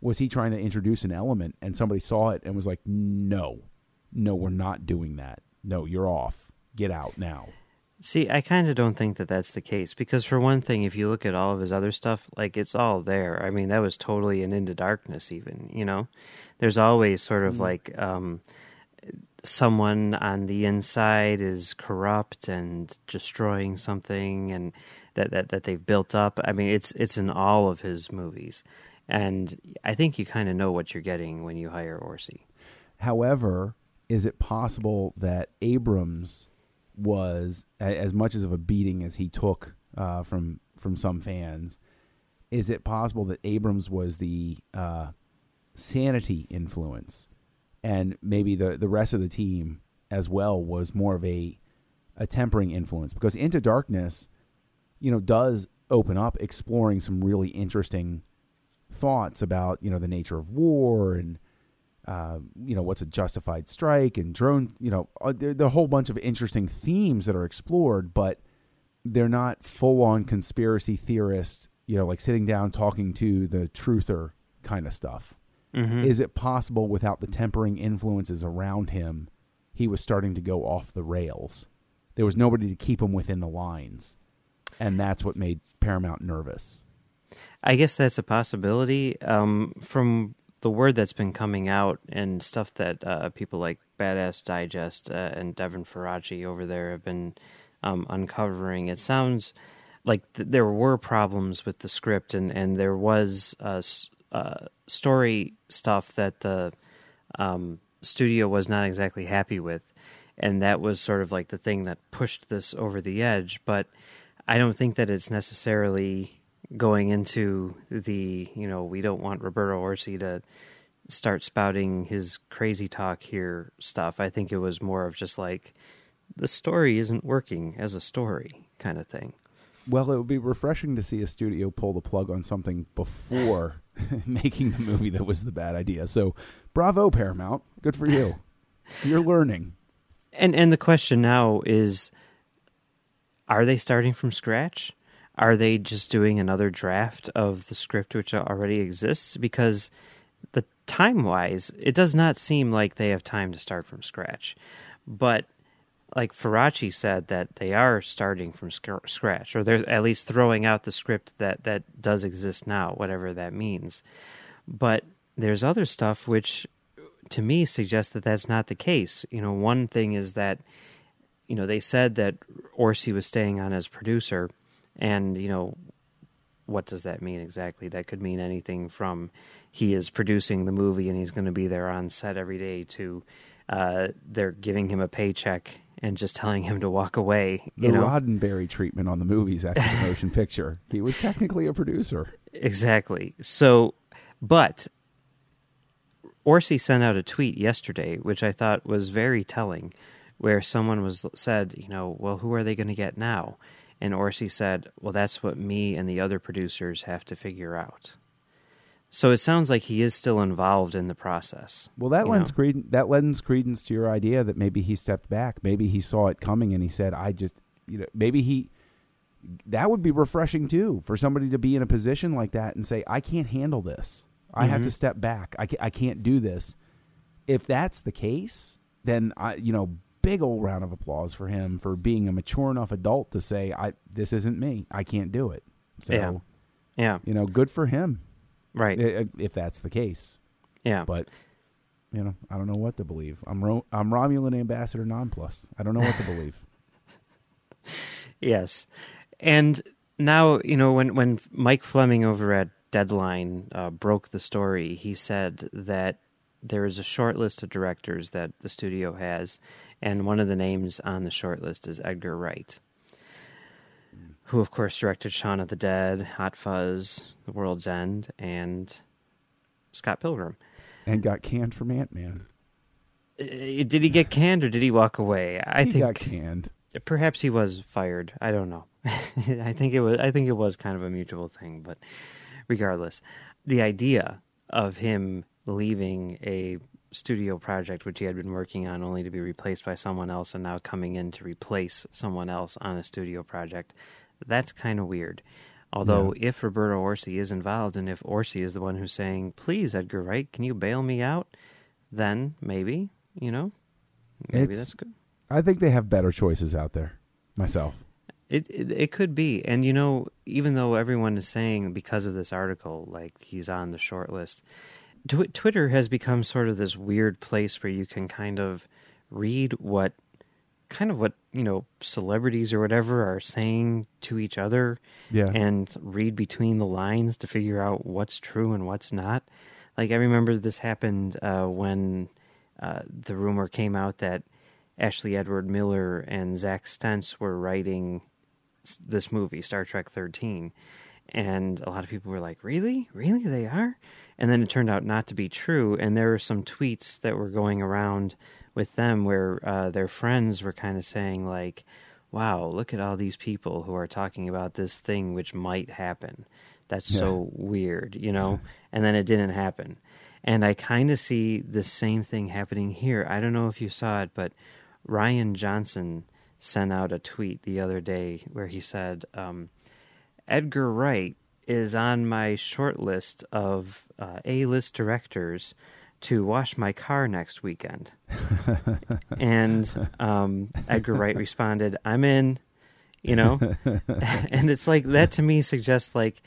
Was he trying to introduce an element and somebody saw it and was like, "No, no, we're not doing that. No, you're off. Get out now." See, I kind of don't think that that's the case because, for one thing, if you look at all of his other stuff, like it's all there. I mean, that was totally an into darkness, even. You know, there's always sort of like um, someone on the inside is corrupt and destroying something, and that, that that they've built up. I mean, it's it's in all of his movies, and I think you kind of know what you're getting when you hire Orci. However, is it possible that Abrams was as much as of a beating as he took uh, from from some fans? Is it possible that Abrams was the uh, sanity influence, and maybe the the rest of the team as well was more of a a tempering influence? Because Into Darkness, you know, does open up exploring some really interesting thoughts about you know the nature of war and uh, you know what's a justified strike and drone you know uh, there, there are a whole bunch of interesting themes that are explored but they're not full on conspiracy theorists you know like sitting down talking to the truther kind of stuff Mm-hmm. is it possible without the tempering influences around him he was starting to go off the rails there was nobody to keep him within the lines and that's what made paramount nervous I guess that's a possibility. Um, from the word that's been coming out and stuff that uh, people like Badass Digest uh, and Devin Faraci over there have been um, uncovering, it sounds like th- there were problems with the script and, and there was uh, uh, story stuff that the um, studio was not exactly happy with. And that was sort of like the thing that pushed this over the edge. But I don't think that it's necessarily going into the you know we don't want Roberto Orci to start spouting his crazy talk here stuff. I think it was more of just like the story isn't working as a story kind of thing. Well, it would be refreshing to see a studio pull the plug on something before making the movie that was the bad idea. So, bravo, Paramount. Good for you. You're learning. And and the question now is are they starting from scratch? Are they just doing another draft of the script which already exists because the time wise it does not seem like they have time to start from scratch. But like Faraci said that they are starting from sc- scratch or they're at least throwing out the script that that does exist now whatever that means. But there's other stuff which to me suggests that that's not the case. You know, one thing is that you know they said that Orci was staying on as producer, and you know what does that mean exactly? That could mean anything from he is producing the movie and he's going to be there on set every day to uh, they're giving him a paycheck and just telling him to walk away. The know Roddenberry treatment on the movies after the motion picture. He was technically a producer. exactly. So, but Orci sent out a tweet yesterday, which I thought was very telling, where someone was said, you know, well, who are they going to get now? And Orci said, well, that's what me and the other producers have to figure out. So it sounds like he is still involved in the process. Well, that lends know? credence. That lends credence to your idea that maybe he stepped back. Maybe he saw it coming and he said, "I just, you know, maybe he." That would be refreshing too for somebody to be in a position like that and say, "I can't handle this. I have Mhm. to step back. I, ca- I can't do this." If that's the case, then I, you know, big old round of applause for him for being a mature enough adult to say, "I this isn't me. I can't do it." So, Yeah. Yeah, you know, good for him right. if that's the case. yeah. But you know, I don't know what to believe. I'm Ro- I'm Romulan ambassador Nanclus. I don't know what to believe. Yes, and now you know when when Mike Fleming over at Deadline uh, broke the story, he said that there is a short list of directors that the studio has, and one of the names on the short list is Edgar Wright, who of course directed Shaun of the Dead, Hot Fuzz, The World's End, and Scott Pilgrim. and got canned from Ant Man. Uh, Did he get canned or did he walk away? I think he think got canned. Perhaps he was fired. I don't know. I think it was. I think it was kind of a mutual thing, but regardless, the idea of him leaving a studio project which he had been working on only to be replaced by someone else and now coming in to replace someone else on a studio project. That's kind of weird. Although if roberto orci is involved and if orci is the one who's saying please edgar wright can you bail me out? then maybe you know maybe It's- that's good. I think they have better choices out there. Myself. It, it it could be, and you know, even though everyone is saying because of this article, like he's on the short list, Tw- Twitter has become sort of this weird place where you can kind of read what, kind of what you know, celebrities or whatever are saying to each other, Yeah. and read between the lines to figure out what's true and what's not. Like I remember this happened uh, when uh, the rumor came out that Ashley Edward Miller and Zack Stentz were writing this movie, Star Trek 13. And a lot of people were like, really? Really? They are? And then it turned out not to be true. And there were some tweets that were going around with them where uh, their friends were kind of saying, like, wow, look at all these people who are talking about this thing which might happen. That's so weird, you know? and then it didn't happen. And I kind of see the same thing happening here. I don't know if you saw it, but Rian Johnson sent out a tweet the other day where he said, um, Edgar Wright is on my short list of uh, A list directors to wash my car next weekend. and um, Edgar Wright responded, I'm in, you know? and it's like, that to me suggests like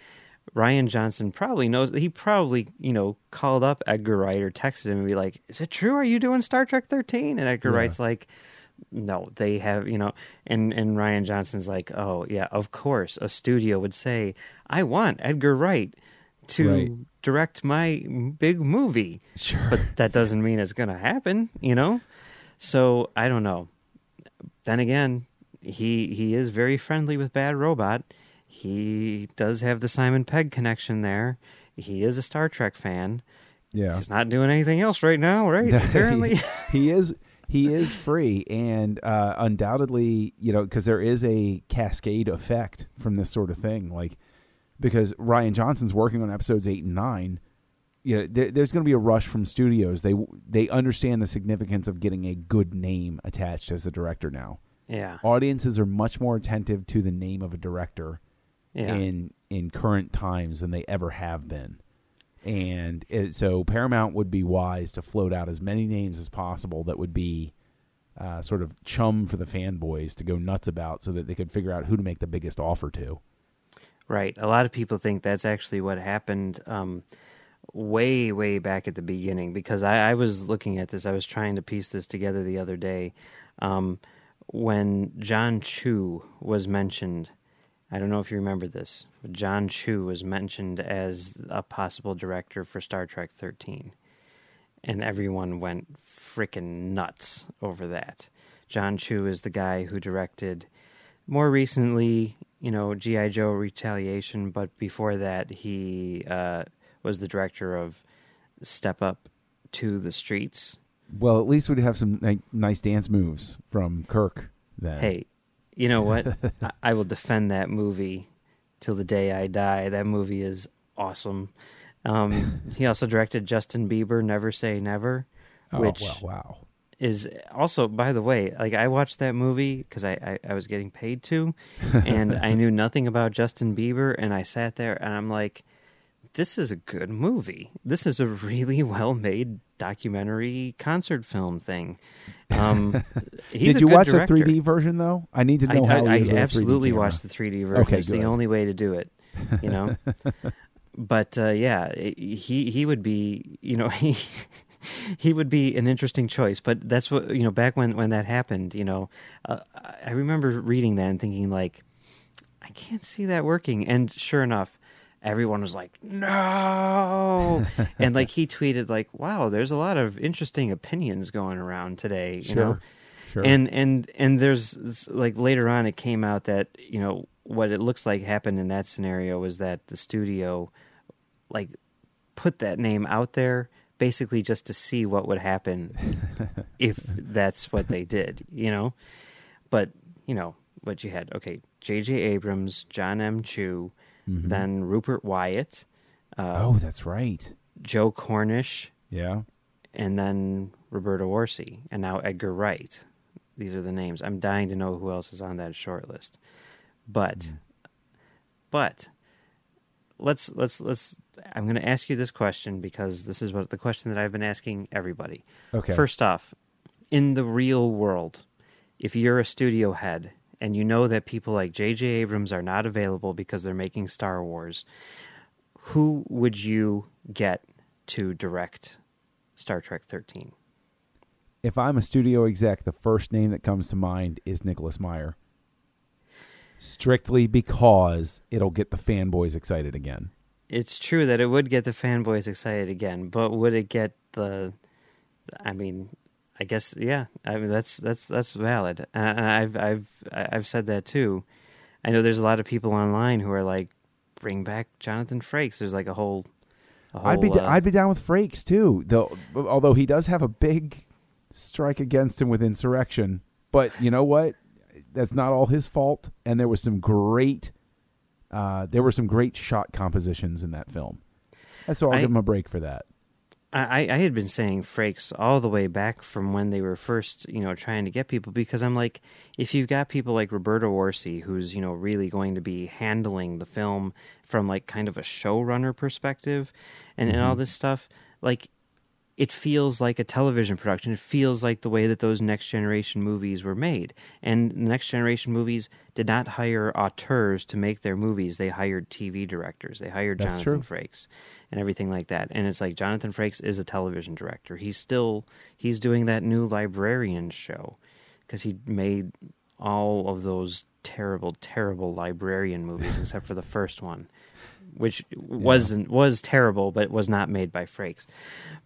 Rian Johnson probably knows, he probably, you know, called up Edgar Wright or texted him and be like, Is it true? Are you doing Star Trek 13? And Edgar Yeah. Wright's like, no, they have, you know, and and Rian Johnson's like, oh yeah, of course, a studio would say, I want Edgar Wright to Right. direct my big movie, Sure. but that doesn't mean it's going to happen, you know. So I don't know. Then again, he he is very friendly with Bad Robot. He does have the Simon Pegg connection there. He is a Star Trek fan. yeah. He's not doing anything else right now, right? Apparently. he is he is free and uh, undoubtedly you know because there is a cascade effect from this sort of thing like because rian johnson's working on episodes 8 and 9 you know there, there's going to be a rush from studios they they understand the significance of getting a good name attached as a director now yeah. audiences are much more attentive to the name of a director Yeah. in in current times than they ever have been. And it, so Paramount would be wise to float out as many names as possible that would be uh, sort of chum for the fanboys to go nuts about, so that they could figure out who to make the biggest offer to. Right. A lot of people think that's actually what happened um, way, way back at the beginning because I, I was looking at this. I was trying to piece this together the other day. Um, when Jon Chu was mentioned, I don't know if you remember this, but Jon Chu was mentioned as a possible director for Star Trek 13. and everyone went freaking nuts over that. Jon Chu is the guy who directed more recently, you know, G.I. Joe Retaliation, but before that, he uh, was the director of Step Up to the Streets. Well, at least we'd have some ni- nice dance moves from Kirk. Then, Hey, you know what? I, I will defend that movie till the day I die. That movie is awesome. Um, he also directed Justin Bieber, Never Say Never, oh which wow, wow. is also, by the way, like I watched that movie because I, I, I was getting paid to, and I knew nothing about Justin Bieber, and I sat there and I'm like, this is a good movie. This is a really well made documentary concert film thing. Um, he's Did you watch director. the 3D version though? I need to know I, how I, I with a 3D absolutely watched the 3D version. Okay, it's good. the only way to do it, you know. but uh, yeah, he he would be, you know, he he would be an interesting choice. But that's what you know. Back when when that happened, you know, uh, I remember reading that and thinking like, I can't see that working. And sure enough. Everyone was like, "No!" and like he tweeted, like, "Wow, there's a lot of interesting opinions going around today." You Sure, know, sure. and and and there's like later on it came out that you know what it looks like happened in that scenario was that the studio like put that name out there basically just to see what would happen if that's what they did you know but you know what you had okay jj abrams jon m chu then rupert wyatt uh, oh, that's right. joe cornish Yeah. and then Roberto Orci, and now Edgar Wright. These are the names. I'm dying to know who else is on that short list. But, but let's let's let's. I'm going to ask you this question because this is what the question that I've been asking everybody. Okay. First off, in the real world, if you're a studio head and you know that people like J.J. Abrams are not available because they're making Star Wars, who would you get to direct Star Trek 13? If I'm a studio exec, the first name that comes to mind is Nicholas Meyer. Strictly because it'll get the fanboys excited again. It's true that it would get the fanboys excited again, but would it get the? I mean, I guess yeah. I mean that's that's that's valid, and I've I've I've said that too. I know there's a lot of people online who are like, bring back Jonathan Frakes. There's like a whole. a I'd be uh, I'd be down with Frakes too. Though although he does have a big strike against him with insurrection, but you know what? That's not all his fault. And there was some great, uh, there were some great shot compositions in that film. And so I'll I- give him a break for that. I, I had been saying Frakes all the way back from when they were first, you know, trying to get people because I'm like, if you've got people like Roberto Orci, who's, you know, really going to be handling the film from like kind of a showrunner perspective and, and all mm-hmm. this stuff, like it feels like a television production. It feels like the way that those next generation movies were made. And the next generation movies did not hire auteurs to make their movies. They hired TV directors. They hired That's Jonathan true. Frakes and everything like that. And it's like Jonathan Frakes is a television director. He's still he's doing that new librarian show because he made all of those terrible, terrible librarian movies except for the first one, which wasn't was terrible, but was not made by Frakes.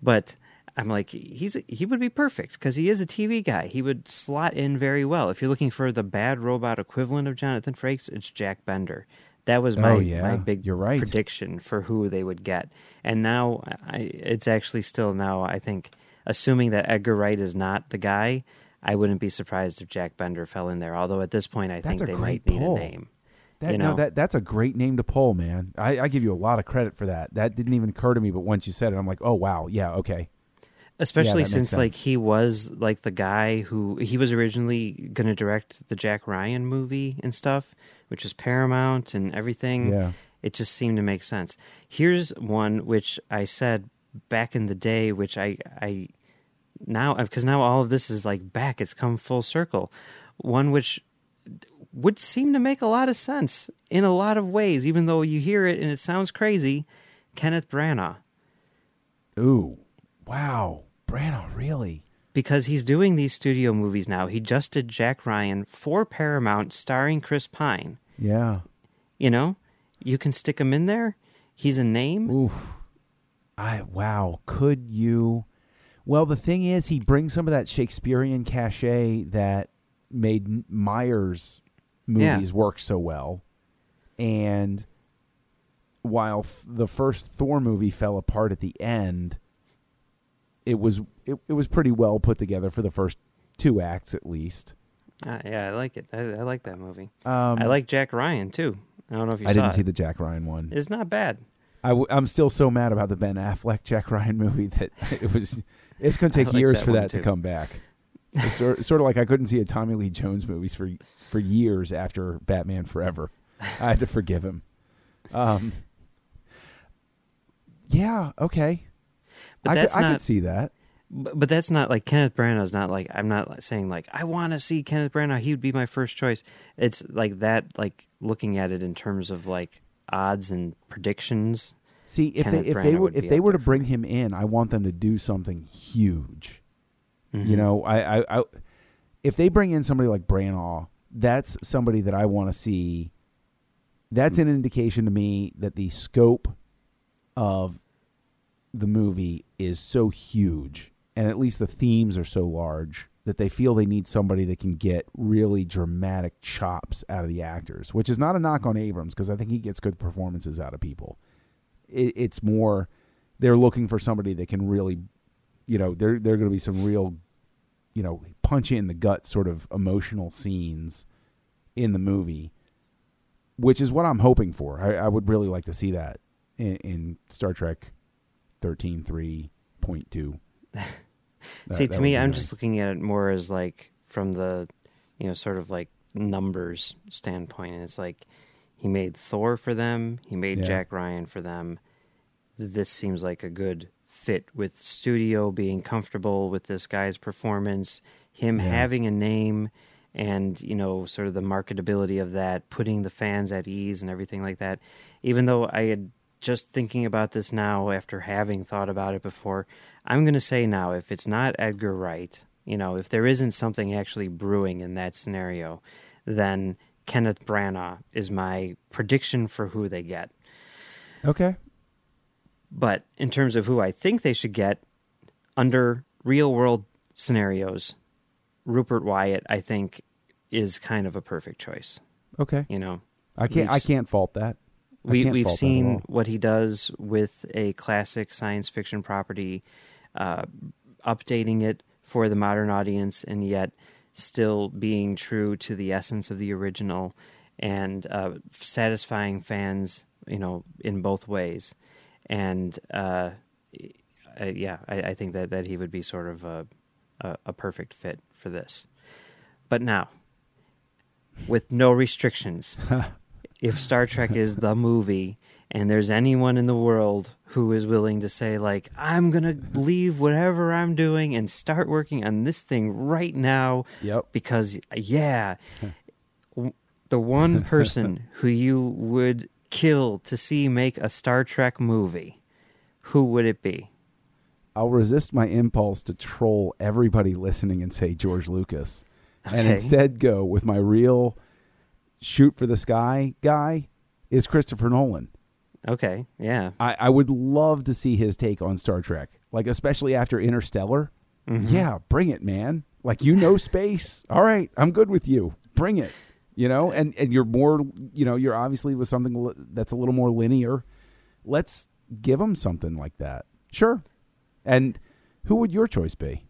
But I'm like, he's he would be perfect because he is a TV guy. He would slot in very well. If you're looking for the bad robot equivalent of Jonathan Frakes, it's Jack Bender. That was my Oh, yeah. my big You're right. prediction for who they would get. And now I, it's actually still now I think assuming that Edgar Wright is not the guy, I wouldn't be surprised if Jack Bender fell in there. Although at this point I That's think they might need a name. That, you no, know? that that's a great name to pull, man. I, I give you a lot of credit for that. That didn't even occur to me, but once you said it, I'm like, oh wow, yeah, okay. Especially makes since like he was like the guy who he was originally going to direct the Jack Ryan movie and stuff, which is Paramount and everything. Yeah. It just seemed to make sense. Here's one which I said back in the day, which I I now uh, because now all of this is like back. It's come full circle. One which would seem to make a lot of sense in a lot of ways, even though you hear it and it sounds crazy. Kenneth Branagh. Ooh, wow, Branagh, really? Because he's doing these studio movies now. He just did Jack Ryan for Paramount, starring Chris Pine. Yeah. You know, you can stick him in there. He's a name. Oof. I wow. Could you? Well, the thing is, he brings some of that Shakespearean cachet that made Meyer's movies work so well, and while the first Thor movie fell apart at the end, it was it, it was pretty well put together for the first two acts at least. Uh, yeah, I like it. I, I like that movie. Um, I like Jack Ryan too. I don't know if you I didn't it. see the Jack Ryan one. It's not bad. I w- I'm still so mad about the Ben Affleck Jack Ryan movie that it was. It's going to take like years that for that to come back. It's sort, sort of like I couldn't see a Tommy Lee Jones movies for for years after Batman Forever. I had to forgive him. Um. Yeah. Okay. But I, that's could, I not. could see that. But, but that's not like Kenneth Branagh's not like I'm not saying like I want to see Kenneth Branagh. He would be my first choice. It's like that. Like looking at it in terms of like odds and predictions. See, if Kenneth they if they were if they were to bring him in, I want them to do something huge. Mm-hmm. You know, I, I, I if they bring in somebody like Branagh, that's somebody that I want to see. That's an indication to me that the scope of the movie is so huge, and at least the themes are so large that they feel they need somebody that can get really dramatic chops out of the actors. Which is not a knock on Abrams because I think he gets good performances out of people. It, it's more they're looking for somebody that can really you know, there there are going to be some real, you know, punch in the gut sort of emotional scenes in the movie, which is what I'm hoping for. I, I would really like to see that in, in Star Trek thirteen three point two. See, to me, I'm just looking at it more as like from the, you know, sort of like numbers standpoint. And it's like he made Thor for them, he made Yeah. Jack Ryan for them. This seems like a good fit with studio being comfortable with this guy's performance, him Yeah. having a name, and you know, sort of the marketability of that, putting the fans at ease and everything like that. Even though I had just thinking about this now after having thought about it before, I'm going to say now if it's not Edgar Wright, you know, if there isn't something actually brewing in that scenario, then Kenneth Branagh is my prediction for who they get. okay. But in terms of who I think they should get under real world scenarios, Rupert Wyatt, I think, is kind of a perfect choice. Okay. You know, I can't. I can't fault that. I we we've that seen all. what he does with a classic science fiction property, uh, updating it for the modern audience, and yet still being true to the essence of the original, and uh, satisfying fans, you know, in both ways. And uh, uh, yeah, I, I think that, that he would be sort of a, a, a perfect fit for this. But now, with no restrictions, if Star Trek is the movie and there's anyone in the world who is willing to say like I'm going to leave whatever I'm doing and start working on this thing right now Yep. because yeah the one person who you would kill to see make a Star Trek movie who would it be I'll resist my impulse to troll everybody listening and say George Lucas, and instead go with my real shoot for the sky guy is Christopher Nolan. Okay yeah I, I would love to see his take on Star Trek, like especially after Interstellar. Mm-hmm. Yeah, bring it, man. Like you know space. All right, I'm good with you. Bring it. You know, and and you're more. You know, you're obviously with something that's a little more linear. Let's give him something like that. Sure. And who would your choice be?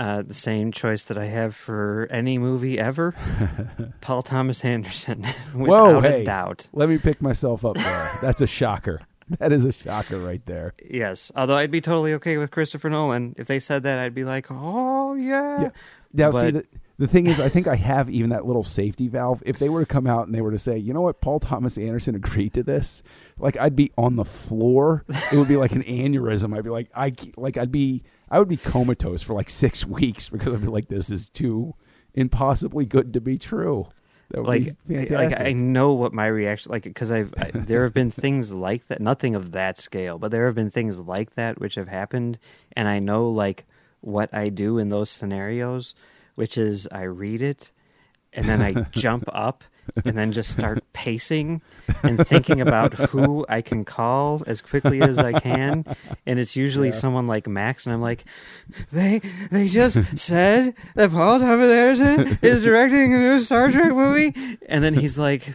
Uh, the same choice that I have for any movie ever Paul Thomas Anderson without Whoa, hey. a doubt Let me pick myself up there. That's a shocker. That is a shocker right there. Yes, although I'd be totally okay with Christopher Nolan if they said that. I'd be like, "Oh yeah." Yeah. Now, see, the, the thing is, I think I have even that little safety valve. If they were to come out and they were to say, you know what, Paul Thomas Anderson agreed to this, like I'd be on the floor. It would be like an aneurysm. I'd be like, I like I'd be, I would be comatose for like six weeks because I'd be like, this is too impossibly good to be true. That would Like, be like. I know what my reaction like because I've I, there have been things like that, nothing of that scale, but there have been things like that which have happened, and I know like what I do in those scenarios, which is I read it, and then I jump up and then just start pacing and thinking about who I can call as quickly as I can. And it's usually someone like Max, and I'm like, they they just said that Paul Thomas Anderson is directing a new Star Trek movie, and then he's like,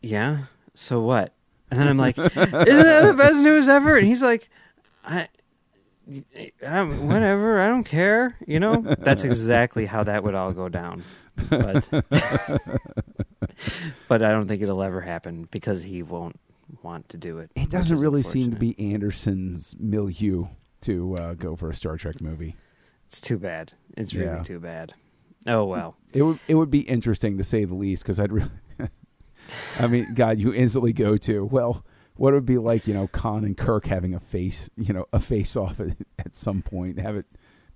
yeah, so what? And then I'm like, isn't that the best news ever? And he's like, I. I'm, whatever, I don't care. You know, that's exactly how that would all go down. But, but I don't think it'll ever happen because he won't want to do it. It doesn't really seem to be Anderson's milieu to uh, go for a Star Trek movie. It's too bad. It's really Yeah. too bad. Oh well. It would it would be interesting to say the least because I'd really, I mean, God, you instantly go to well, what it would be like, you know, Khan and Kirk having a face, you know, a face off at, at some point, have it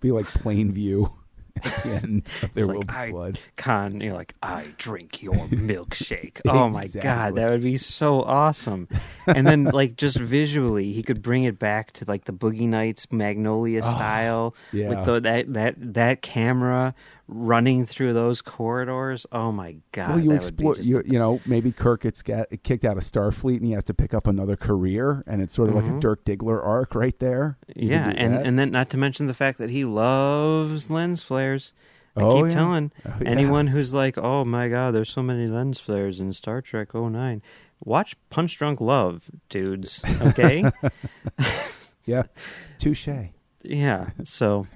be like plain view at the end of their It's will like, be I- blood. Khan, you're like, I drink your milkshake. oh my Exactly. god, that would be so awesome. And then, like, just visually, he could bring it back to like the Boogie Nights Magnolia oh, style Oh, yeah. with the, that that that camera running through those corridors. Oh my god, Well, you that explore, would be just you, the you know, maybe Kirk gets got, kicked out of Starfleet and he has to pick up another career, and it's sort of like a Dirk Diggler arc right there. You Mm-hmm. Yeah, and that. and then not to mention the fact that he loves lens flares. I Oh, keep yeah. telling Oh, yeah. anyone who's like, "Oh my god, there's so many lens flares in Star Trek 09. Watch Punch Drunk Love, dudes. Okay? yeah, touche. yeah. So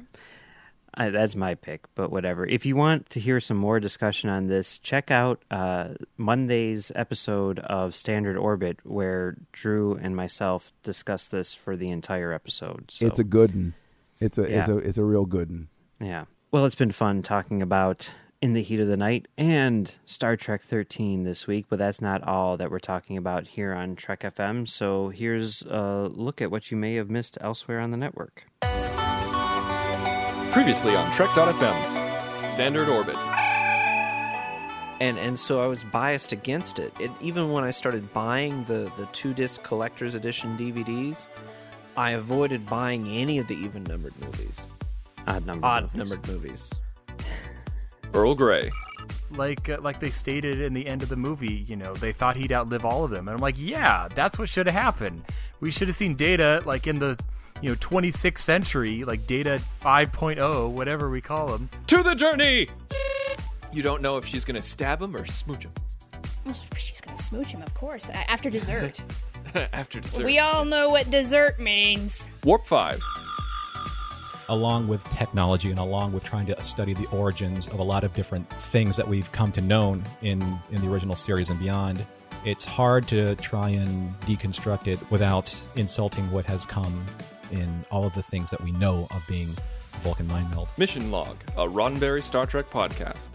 I, that's my pick, but whatever. If you want to hear some more discussion on this, check out uh, Monday's episode of Standard Orbit, where Drew and myself discuss this for the entire episode. So. It's a good one. It's a it's a it's a real good one. Yeah. Well, it's been fun talking about In the Heat of the Night and Star Trek 13 this week, but that's not all that we're talking about here on Trek FM. So here's a look at what you may have missed elsewhere on the network. Previously on Trek.fm, Standard Orbit. and and so I was biased against it. it even when I started buying the the two disc collector's edition DVDs, I avoided buying any of the even numbered movies, Odd number. odd movies. numbered movies. Earl Grey. like uh, like they stated in the end of the movie, you know, they thought he'd outlive all of them, and I'm like, yeah, that's what should have happened. We should have seen Data like in the you know 26th century, like Data 5.0, whatever we call them To the journey! You don't know if she's gonna stab him or smooch him. She's gonna smooch him, of course, after dessert. After dessert. we all know what dessert means. Warp 5. along with technology and along with trying to study the origins of a lot of different things that we've come to know in in the original series and beyond it's hard to try and deconstruct it without insulting what has come in all of the things that we know of being Vulcan mind meld. Mission Log, a Roddenberry Star Trek podcast.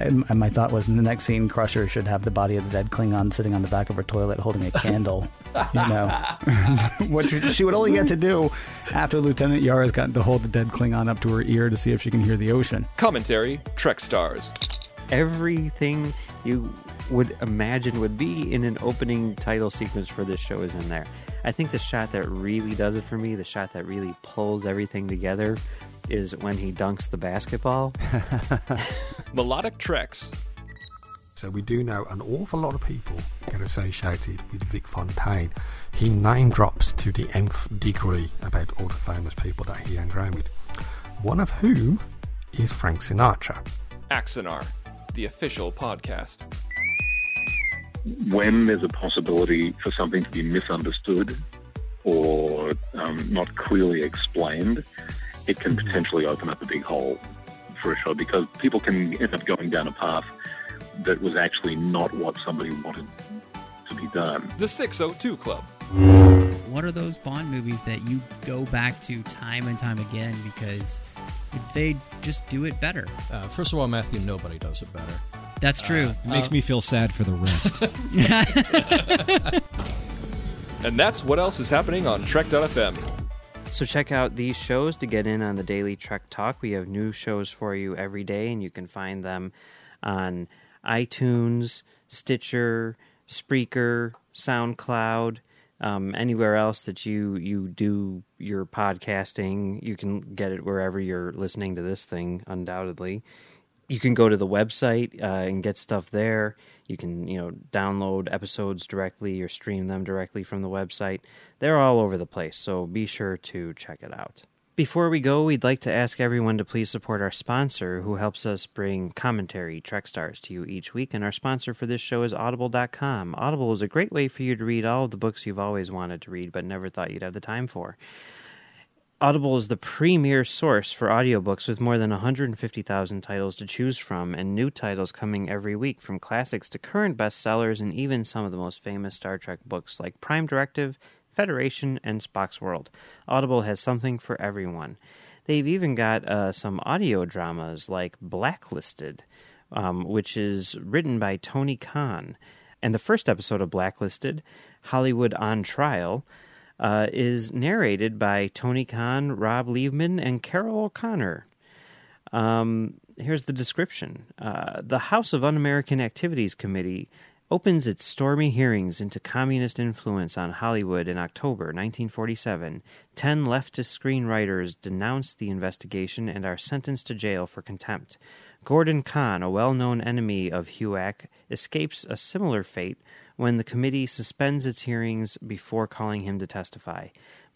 And, and my thought was in the next scene, Crusher should have the body of the dead Klingon sitting on the back of her toilet holding a candle. you know, what she- she would only get to do after Lieutenant Yara's gotten to hold the dead Klingon up to her ear to see if she can hear the ocean. Commentary Trek Stars. Everything you would imagine would be in an opening title sequence for this show is in there. I think the shot that really does it for me, the shot that really pulls everything together, is when he dunks the basketball. Melodic Treks. So we do know an awful lot of people get associated with Vic Fontaine. He name drops to the nth degree about all the famous people that he hung around with. One of whom is Frank Sinatra. Axanar, the official podcast. When there's a possibility for something to be misunderstood or um, not clearly explained, it can potentially open up a big hole for a show because people can end up going down a path that was actually not what somebody wanted to be done. The 602 Club. What are those Bond movies that you go back to time and time again because they just do it better? Uh, first of all, Matthew, nobody does it better. That's true. It makes Uh, me feel sad for the rest. And that's what else is happening on Trek.fm. So check out these shows to get in on the daily Trek Talk. We have new shows for you every day, and you can find them on iTunes, Stitcher, Spreaker, SoundCloud, um, anywhere else that you you do your podcasting. You can get it wherever you're listening to this thing, undoubtedly. You can go to the website uh, and get stuff there. You can, you know, download episodes directly or stream them directly from the website. They're all over the place, so be sure to check it out. Before we go, we'd like to ask everyone to please support our sponsor who helps us bring commentary Trek Stars to you each week. And our sponsor for this show is Audible.com. Audible is a great way for you to read all of the books you've always wanted to read but never thought you'd have the time for. Audible is the premier source for audiobooks with more than 150,000 titles to choose from and new titles coming every week from classics to current bestsellers and even some of the most famous Star Trek books like Prime Directive, Federation, and Spock's World. Audible has something for everyone. They've even got uh, some audio dramas like Blacklisted, um, which is written by Tony Kahn. And the first episode of Blacklisted, Hollywood on Trial, uh, is narrated by Tony Kahn, Rob Liebman, and Carroll O'Connor. Um, here's the description uh, The House of Un American Activities Committee opens its stormy hearings into communist influence on Hollywood in October 1947. Ten leftist screenwriters denounce the investigation and are sentenced to jail for contempt. Gordon Kahn, a well known enemy of HUAC, escapes a similar fate when the committee suspends its hearings before calling him to testify.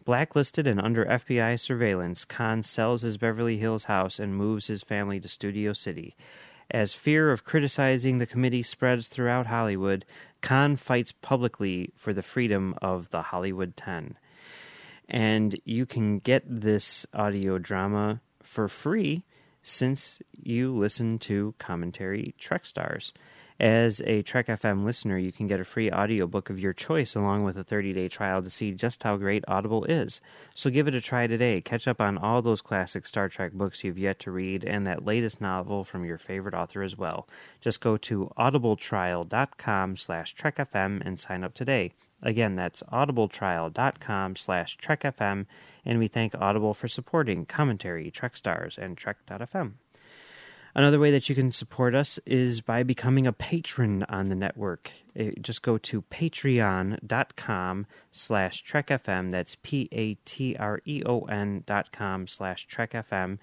Blacklisted and under FBI surveillance, Kahn sells his Beverly Hills house and moves his family to Studio City. As fear of criticizing the committee spreads throughout Hollywood, Kahn fights publicly for the freedom of the Hollywood Ten. And you can get this audio drama for free since you listen to Commentary Trek Stars. As a Trek FM listener, you can get a free audiobook of your choice along with a 30 day trial to see just how great Audible is. So give it a try today. Catch up on all those classic Star Trek books you've yet to read and that latest novel from your favorite author as well. Just go to audibletrial.com slash trekfm and sign up today. Again, that's audibletrial.com slash trekfm, and we thank Audible for supporting commentary, Trek Stars, and Trek.fm. Another way that you can support us is by becoming a patron on the network. Uh, just go to patreon.com slash trekfm. That's P-A-T-R-E-O-N dot com slash trekfm.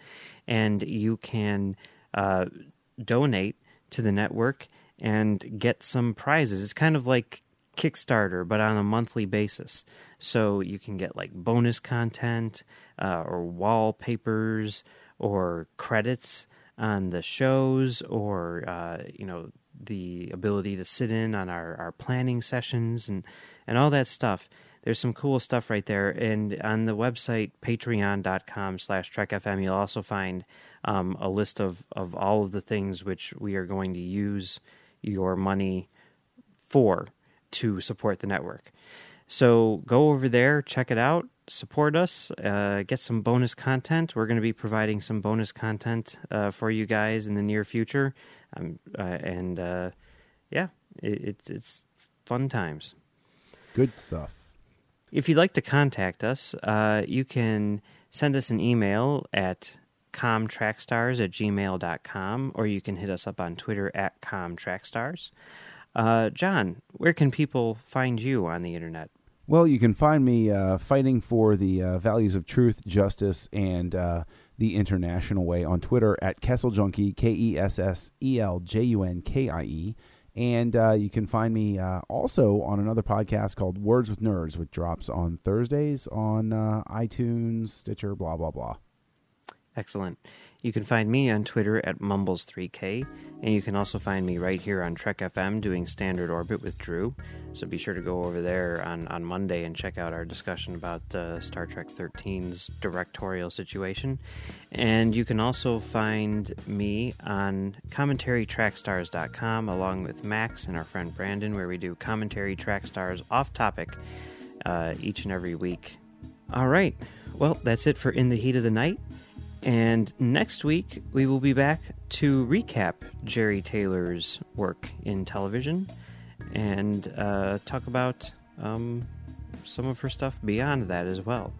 And you can uh, donate to the network and get some prizes. It's kind of like Kickstarter, but on a monthly basis. So you can get like bonus content uh, or wallpapers or credits on the shows or uh, you know the ability to sit in on our, our planning sessions and, and all that stuff. There's some cool stuff right there. And on the website patreon.com slash trekfm you'll also find um, a list of, of all of the things which we are going to use your money for to support the network so go over there check it out support us, uh, get some bonus content. We're going to be providing some bonus content uh, for you guys in the near future, um, uh, and uh, yeah, it, it's it's fun times. Good stuff. If you'd like to contact us, uh, you can send us an email at comtrackstars at gmail.com or you can hit us up on Twitter at comtrackstars. Uh, John, where can people find you on the internet? Well, you can find me uh, fighting for the uh, values of truth, justice, and uh, the international way on Twitter at Kessel Junkie, K E S S E L J U N K I E. And uh, you can find me uh, also on another podcast called Words with Nerds, which drops on Thursdays on uh, iTunes, Stitcher, blah, blah, blah. Excellent. You can find me on Twitter at Mumbles3K, and you can also find me right here on Trek FM doing Standard Orbit with Drew. So be sure to go over there on, on Monday and check out our discussion about uh, Star Trek 13's directorial situation. And you can also find me on commentarytrackstars.com along with Max and our friend Brandon, where we do commentary track stars off topic uh, each and every week. All right. Well, that's it for In the Heat of the Night. And next week, we will be back to recap Jeri Taylor's work in television and uh, talk about um, some of her stuff beyond that as well.